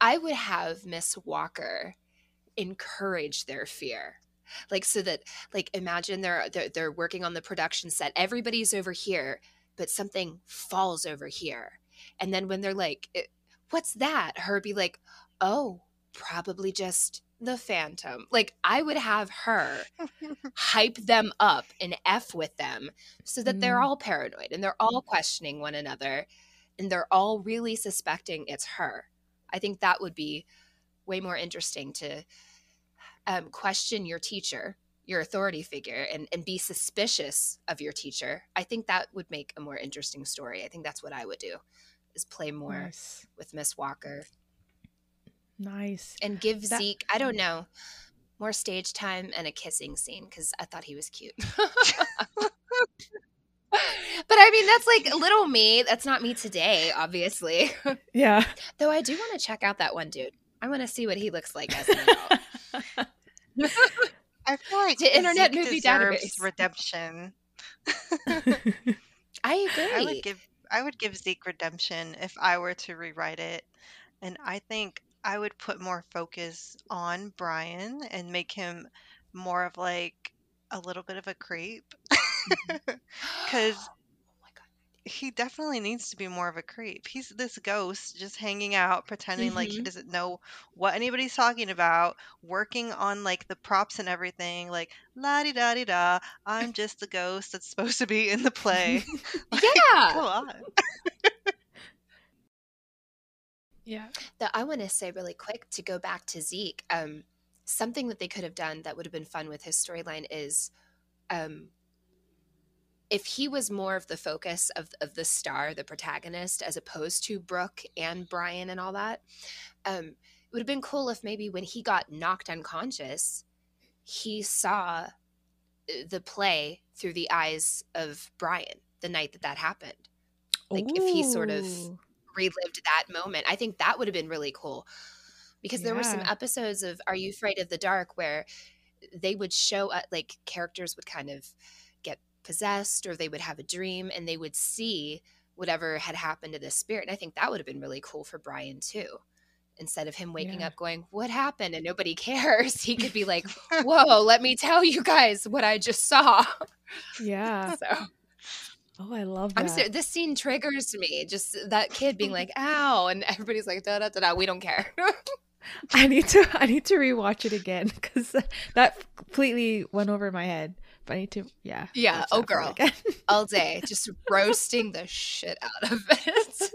I would have Miss Walker encourage their fear like so that like imagine they're, they're they're working on the production set everybody's over here but something falls over here and then when they're like eh, what's that her be like oh, probably just the phantom. Like I would have her hype them up and F with them so that mm. they're all paranoid and they're all questioning one another and they're all really suspecting it's her. I think that would be way more interesting to um, question your teacher, your authority figure, and, and be suspicious of your teacher. I think that would make a more interesting story. I think that's what I would do is play more Nice. with Miss Walker Nice. and give That- Zeke, I don't know, more stage time and a kissing scene because I thought he was cute. but I mean, that's like little me. That's not me today, obviously. Yeah. Though I do want to check out that one dude. I want to see what he looks like as an adult. I feel like To Internet Zeke Movie deserves Database. redemption. I agree. I would give I would give Zeke redemption if I were to rewrite it, and I think I would put more focus on Brian and make him more of like a little bit of a creep, because Oh my God. he definitely needs to be more of a creep. He's this ghost just hanging out, pretending like he Mhm. doesn't know what anybody's talking about, working on like the props and everything, like la di da di da. I'm just the ghost that's supposed to be in the play. Like, Yeah. come on. Yeah. Though I want to say really quick to go back to Zeke, um, something that they could have done that would have been fun with his storyline is um, if he was more of the focus of, of the star, the protagonist, as opposed to Brooke and Brian and all that. Um, it would have been cool if maybe when he got knocked unconscious, he saw uh, the play through the eyes of Brian the night that that happened. Like, if he sort of- Ooh. Relived that moment. I think that would have been really cool because there were some episodes of Are You Afraid of the Dark where they would show uh, like characters would kind of get possessed or they would have a dream and they would see whatever had happened to the spirit. And I think that would have been really cool for Brian too. Instead of him waking Yeah. up going, What happened? and nobody cares, he could be like, Whoa, let me tell you guys what I just saw. Yeah. So Oh, I love that. I'm ser- this scene triggers me. Just that kid being like, "Ow," and everybody's like, "Da da da da." We don't care. I need to I need to rewatch it again because that completely went over my head. But I need to yeah. Yeah, oh, girl. All day, just roasting the shit out of it.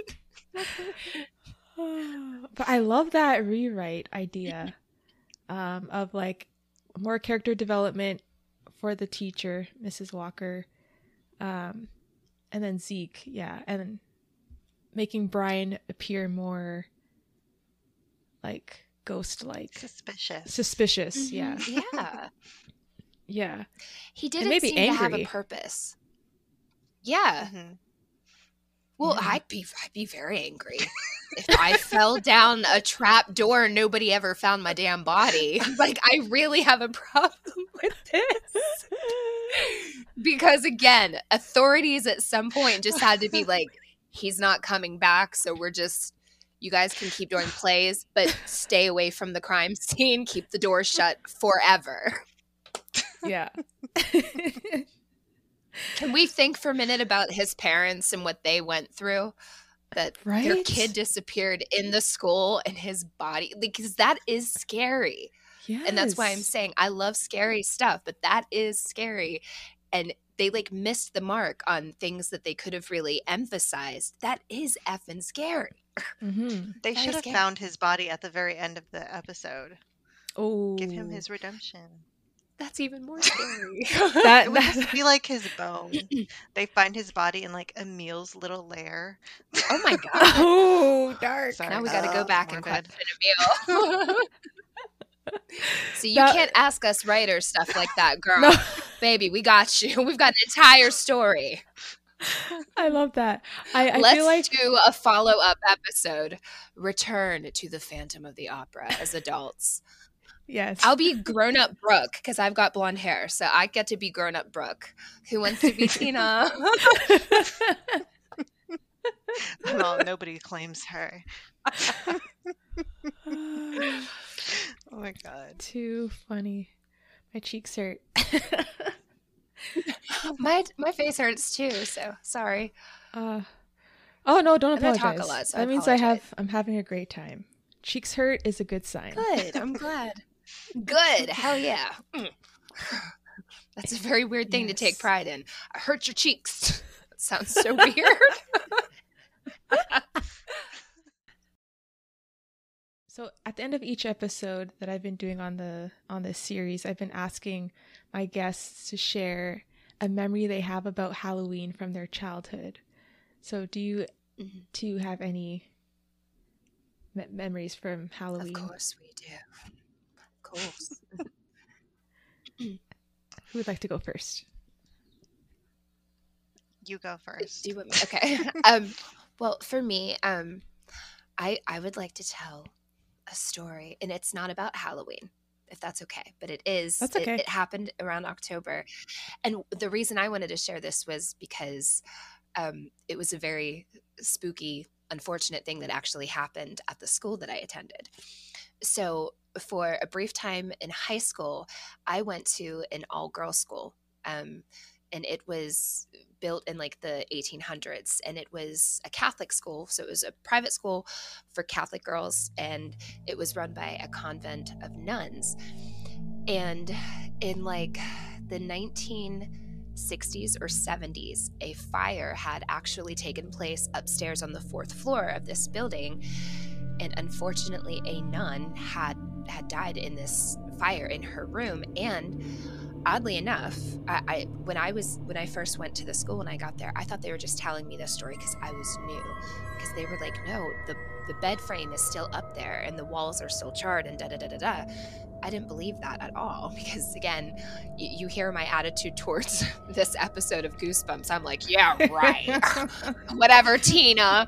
but I love that rewrite idea um, of like more character development for the teacher, Mrs. Walker, um, and then Zeke, yeah, and making Brian appear more like ghost-like, Suspicious. suspicious. Yeah, Mhm, yeah. yeah, He didn't maybe seem to have a purpose. Yeah. Mhm. Well, Yeah. I'd be I'd be very angry if I fell down a trap door and nobody ever found my damn body. Like I really have a problem with this. because again, authorities at some point just had to be like, he's not coming back, so we're just you guys can keep doing plays, but stay away from the crime scene, keep the door shut forever. yeah. Can we think for a minute about his parents and what they went through? That their kid disappeared in the school and his body, because that is scary. yes. And that's why I'm saying I love scary stuff, but that is scary. And they like missed the mark on things that they could have really emphasized. That is effing scary. hmm They Very should have scary. found his body at the very end of the episode. Oh, Give him his redemption. That's even more scary. that. It would just that be like his bone. they find his body in like Emil's little lair. oh my god. oh, dark. Sorry. Now we got to go Oh, back and morbid. question Emil. so you That- can't ask us writers stuff like that, girl. No, Baby, we got you. We've got an entire story. I love that. I, I Let's feel like do a follow up episode. Return to the Phantom of the Opera as adults. Yes. I'll be grown up Brooke because I've got blonde hair, so I get to be grown up Brooke. Who wants to be Tina? No, nobody claims her. Oh my god. Too funny. My cheeks hurt. my my face hurts too, so sorry. uh, oh no! Don't And I apologize. talk a lot, so I that means I have. I'm having a great time. Cheeks hurt is a good sign. Good. I'm glad. Good. Hell yeah. Mm. That's a very weird thing to take pride in. I hurt your cheeks. That sounds so weird. So at the end of each episode that I've been doing on the on this series, I've been asking my guests to share a memory they have about Halloween from their childhood. So do you mm-hmm. to have any me- memories from Halloween. Of course we do. Of course. Who would like to go first? You go first. Do you want me? Okay. um, well, for me, um, I I would like to tell a story, and it's not about Halloween, if that's okay. But it is. That's okay. It, it happened around October, and the reason I wanted to share this was because um, it was a very spooky, unfortunate thing that actually happened at the school that I attended. So, for a brief time in high school, I went to an all girls school. Um, and it was built in like the 1800s and it was a catholic school so it was a private school for catholic girls and it was run by a convent of nuns and in like the 1960s or 70s a fire had actually taken place upstairs on the fourth floor of this building and unfortunately a nun had had died in this fire in her room and oddly enough, I, I, when I was when I first went to the school and I got there, I thought they were just telling me this story because I was new. Because they were like, no, the the bed frame is still up there and the walls are still charred and da da da da da. I didn't believe that at all because again, you, you hear my attitude towards this episode of Goosebumps. I'm like, yeah, right, whatever, Tina.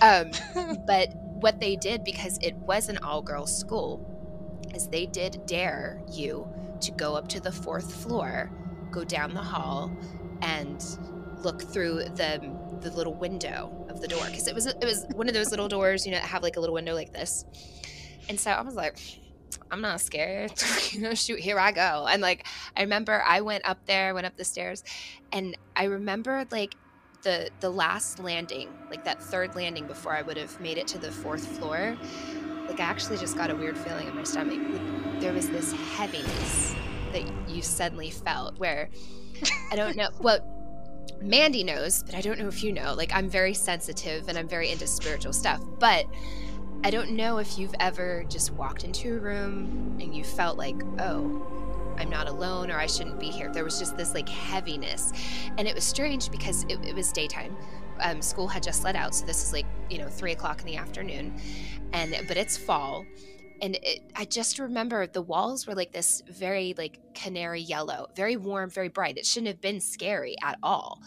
Um, but what they did because it was an all girls school is they did dare you to go up to the fourth floor, go down the hall, and look through the the little window of the door because it was it was one of those little doors you know that have like a little window like this. And so I was like, I'm not scared. you know, shoot, here I go. And like I remember I went up there, went up the stairs, and I remember like the the last landing, like that third landing before I would have made it to the fourth floor like I actually just got a weird feeling in my stomach. Like, there was this heaviness that you suddenly felt where I don't know. Well, Mandy knows, but I don't know if you know. Like I'm very sensitive and I'm very into spiritual stuff, but I don't know if you've ever just walked into a room and you felt like, oh, I'm not alone or I shouldn't be here. There was just this like heaviness. And it was strange because it, it was daytime um, school had just let out, so this is like you know three o'clock in the afternoon, and but it's fall, and it, I just remember the walls were like this very like canary yellow, very warm, very bright. It shouldn't have been scary at all.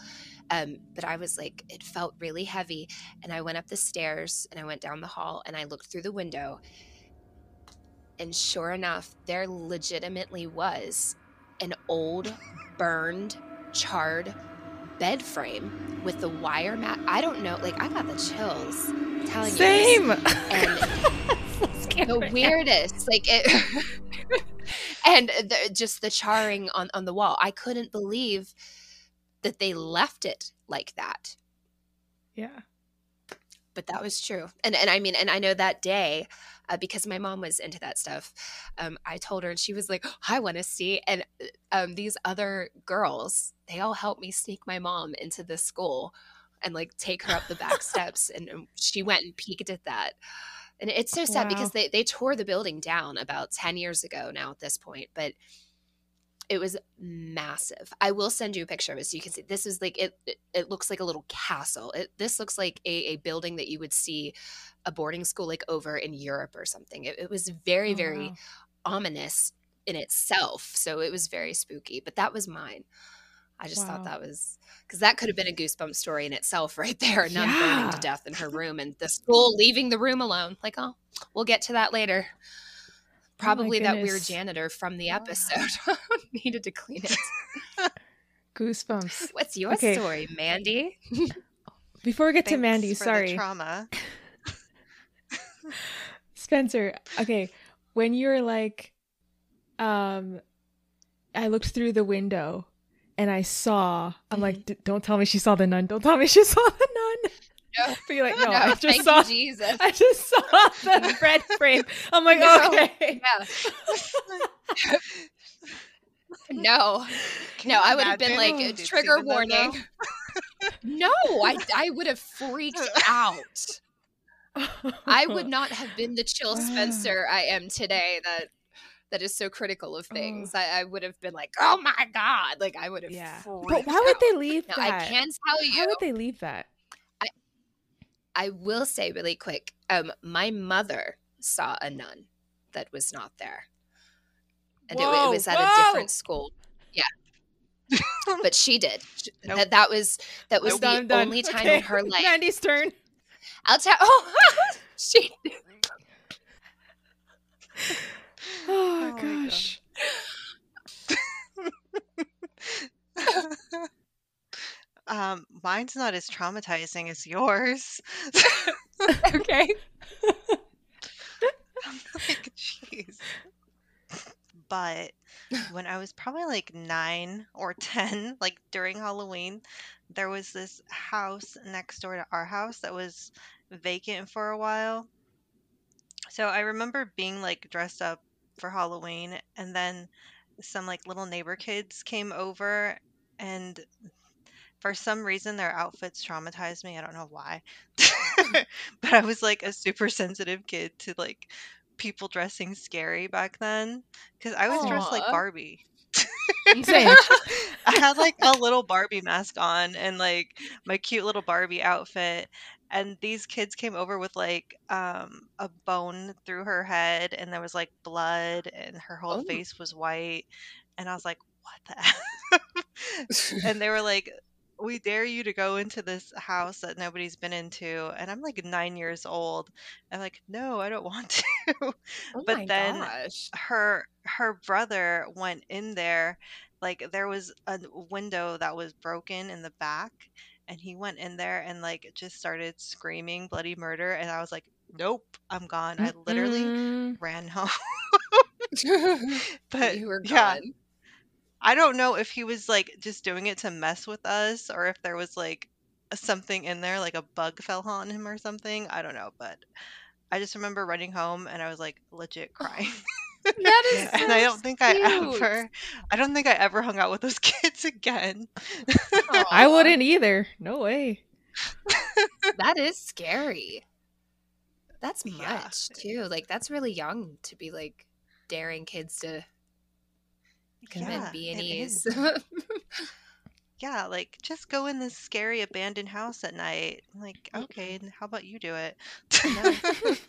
Um, but I was like, it felt really heavy. And I went up the stairs and I went down the hall and I looked through the window. And sure enough, there legitimately was an old, burned, charred bed frame with the wire mat. I don't know. Like I got the chills. I'm telling Same. you. The weirdest, like it, and the, just the charring on on the wall. I couldn't believe that they left it like that. Yeah. But that was true. And and I mean, and I know that day uh, because my mom was into that stuff. Um, I told her, and she was like, "I want to see." And uh, um, these other girls, they all helped me sneak my mom into the school and like take her up the back steps, and, and, she went and peeked at that. And it's so sad wow. because they they tore the building down about ten years ago now at this point, but it was massive. I will send you a picture of it so you can see. This is like it. It, it looks like a little castle. It, this looks like a, a building that you would see a boarding school like over in Europe or something. It, it was very oh, very wow. ominous in itself. So it was very spooky. But that was mine. I just wow. thought that was because that could have been a goosebump story in itself, right there. Nun yeah. burning to death in her room and the school leaving the room alone. Like, oh, we'll get to that later. Oh Probably oh that weird janitor from the episode needed to clean it. Goosebumps. What's your okay. story, Mandy? Before we get Thanks to Mandy, sorry. trauma. Spencer, okay, when you're like um I looked through the window and I saw, I'm mm-hmm. like, don't tell me she saw the nun. Don't tell me she saw the nun. No. But you're like, no, no I just saw Jesus. I just saw the bread frame. I'm like, no. okay. Yeah. no. No, I would have been like uh, trigger warning. no, I I would have freaked out. I would not have been the chill Spencer I am today that that is so critical of things. Oh. I, I, would have been like, oh my God. Like I would have yeah. But why would they leave that? I can tell you. Why would they leave that? I will say really quick, um, my mother saw a nun that was not there. And it, it, was at whoa. a different school. Yeah. but she did. Nope. That that was that was nope. the done, only done. time okay. in her life. Mandy's turn. I'll tell Oh she Oh, oh gosh. Um, mine's not as traumatizing as yours. okay. I'm like, jeez. But when I was probably like nine or 10, like during Halloween, there was this house next door to our house that was vacant for a while. So I remember being like dressed up for Halloween and then some like little neighbor kids came over and for some reason their outfits traumatized me. I don't know why. but I was like a super sensitive kid to like people dressing scary back then because I was dressed like Barbie. I had like a little Barbie mask on and like my cute little Barbie outfit. And these kids came over with like um, a bone through her head, and there was like blood, and her whole oh. face was white. And I was like, what the and they were like, we dare you to go into this house that nobody's been into and i'm like nine years old i'm like no i don't want to oh but then gosh. her her brother went in there like there was a window that was broken in the back and he went in there and like just started screaming bloody murder and i was like nope i'm gone i literally mm-hmm. ran home but you were gone. yeah I don't know if he was like just doing it to mess with us or if there was like something in there, like a bug fell on him or something. I don't know, but I just remember running home and I was like legit crying. Oh, that is and I don't think I ever I don't think I ever hung out with those kids again. I wouldn't either. No way. that is scary. That's much yeah. too. Like that's really young to be like daring kids to yeah, B&Es. yeah, like just go in this scary abandoned house at night. Like, okay, how about you do it?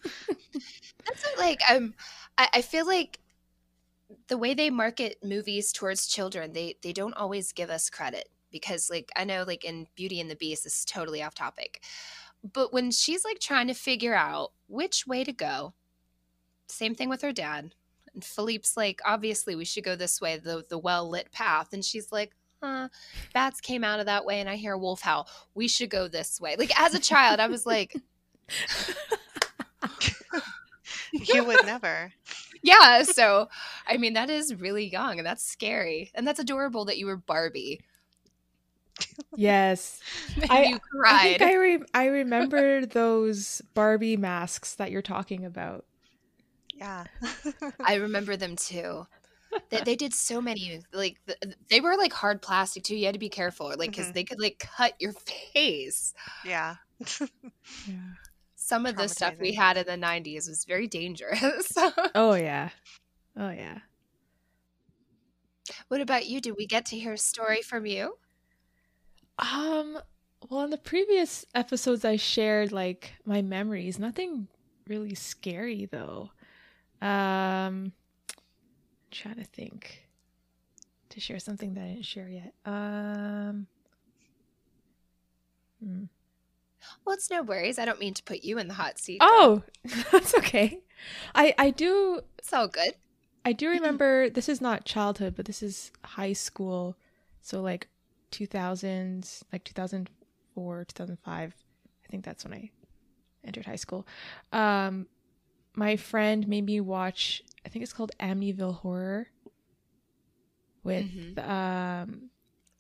That's like um I, I feel like the way they market movies towards children, they they don't always give us credit because like I know like in Beauty and the Beast this is totally off topic. But when she's like trying to figure out which way to go, same thing with her dad and Philippe's like, obviously, we should go this way, the the well lit path. And she's like, huh, bats came out of that way, and I hear a wolf howl. We should go this way. Like as a child, I was like, you would never. Yeah. So, I mean, that is really young, and that's scary, and that's adorable that you were Barbie. Yes, I, cried. I think I, re- I remember those Barbie masks that you're talking about. Yeah. I remember them too. They, they did so many like they were like hard plastic too. You had to be careful, like because mm-hmm. they could like cut your face. Yeah. yeah. Some of the stuff we had in the '90s was very dangerous. oh yeah. Oh yeah. What about you? Did we get to hear a story from you? Um. Well, in the previous episodes, I shared like my memories. Nothing really scary though. Um, I'm trying to think to share something that I didn't share yet. Um, hmm. Well, it's no worries. I don't mean to put you in the hot seat. Oh, that's okay. I I do. It's all good. I do remember. this is not childhood, but this is high school. So like 2000s, like 2004, 2005. I think that's when I entered high school. Um, my friend made me watch I think it's called Amityville Horror with mm-hmm. um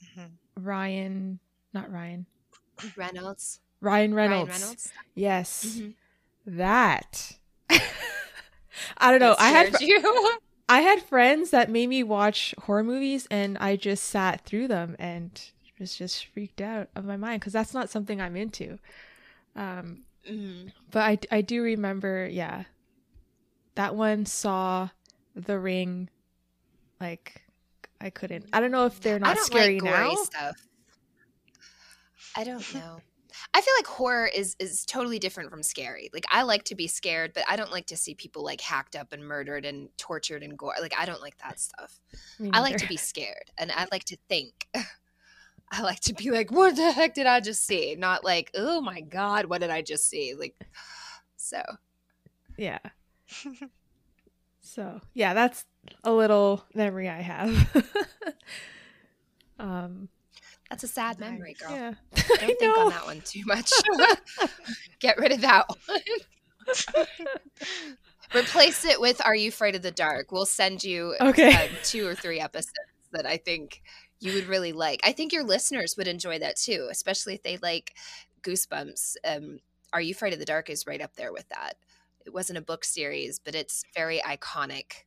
mm-hmm. Ryan not Ryan Reynolds. Ryan Reynolds. Ryan Reynolds. Yes. Mm-hmm. That I don't know. I had you. I had friends that made me watch horror movies and I just sat through them and was just freaked out of my mind because that's not something I'm into. Um, mm-hmm. But I, I do remember, yeah, that one saw the ring like I couldn't. I don't know if they're not scary like now. Stuff. I don't know. I feel like horror is is totally different from scary. Like I like to be scared, but I don't like to see people like hacked up and murdered and tortured and gore. Like I don't like that stuff. I like to be scared and I like to think. I like to be like, what the heck did I just see? Not like, oh my god, what did I just see? Like, so. Yeah. So yeah, that's a little memory I have. um, that's a sad memory, girl. Yeah. Don't think on that one too much. Get rid of that one. Replace it with Are You Afraid of the Dark? We'll send you okay. Uh, two or three episodes that I think you would really like. I think your listeners would enjoy that too, especially if they like Goosebumps. Um, Are You Afraid of the Dark is right up there with that. It wasn't a book series, but it's very iconic.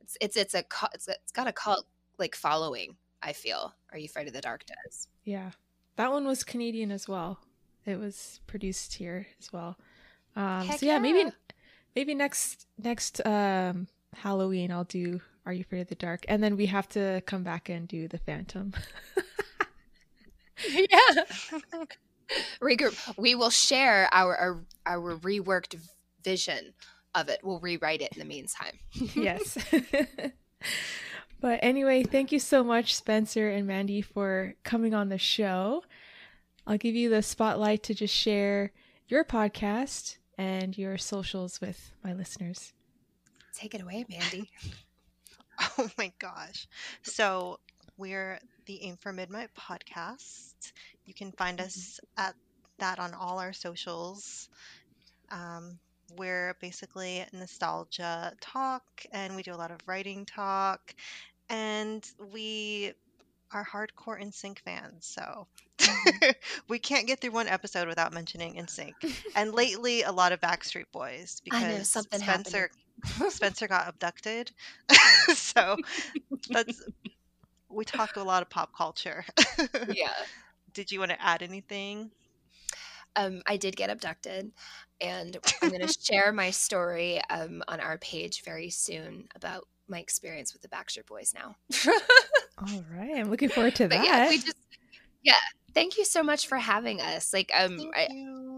It's it's it's a it's, it's got a cult like following. I feel. Are You Afraid of the Dark does. Yeah. That one was Canadian as well. It was produced here as well. Um, so yeah, yeah, maybe maybe next next um, Halloween I'll do Are You Afraid of the Dark, and then we have to come back and do the Phantom. yeah. Regroup. We will share our, our our reworked vision of it. We'll rewrite it in the meantime. yes. But anyway, thank you so much, Spencer and Mandy, for coming on the show. I'll give you the spotlight to just share your podcast and your socials with my listeners. Take it away, Mandy. oh my gosh. So, we're the Aim for Midnight podcast. You can find us at that on all our socials. Um, we're basically nostalgia talk and we do a lot of writing talk and we are hardcore NSYNC fans, so mm-hmm. we can't get through one episode without mentioning NSYNC. and lately, a lot of Backstreet Boys because Spencer Spencer got abducted. so that's we talk a lot of pop culture. yeah. Did you want to add anything? Um, I did get abducted, and I'm going to share my story um, on our page very soon about my experience with the Backstreet Boys now. All right, I'm looking forward to that. Yeah, we just yeah. Thank you so much for having us. Like um, I,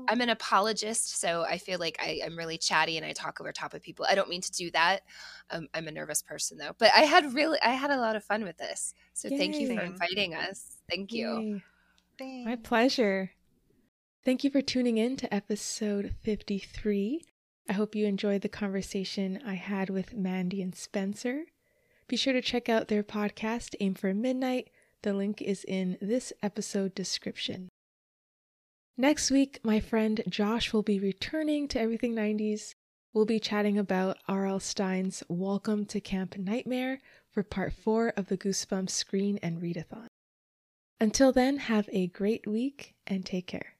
I'm an apologist, so I feel like I, am really chatty and I talk over top of people. I don't mean to do that. Um, I'm a nervous person though, but I had really I had a lot of fun with this. So Yay. thank you for inviting us. Thank you. My pleasure. Thank you for tuning in to episode 53. I hope you enjoyed the conversation I had with Mandy and Spencer. Be sure to check out their podcast, Aim for Midnight. The link is in this episode description. Next week, my friend Josh will be returning to Everything 90s. We'll be chatting about R.L. Stine's Welcome to Camp Nightmare for part four of the Goosebumps Screen and Readathon. Until then, have a great week and take care.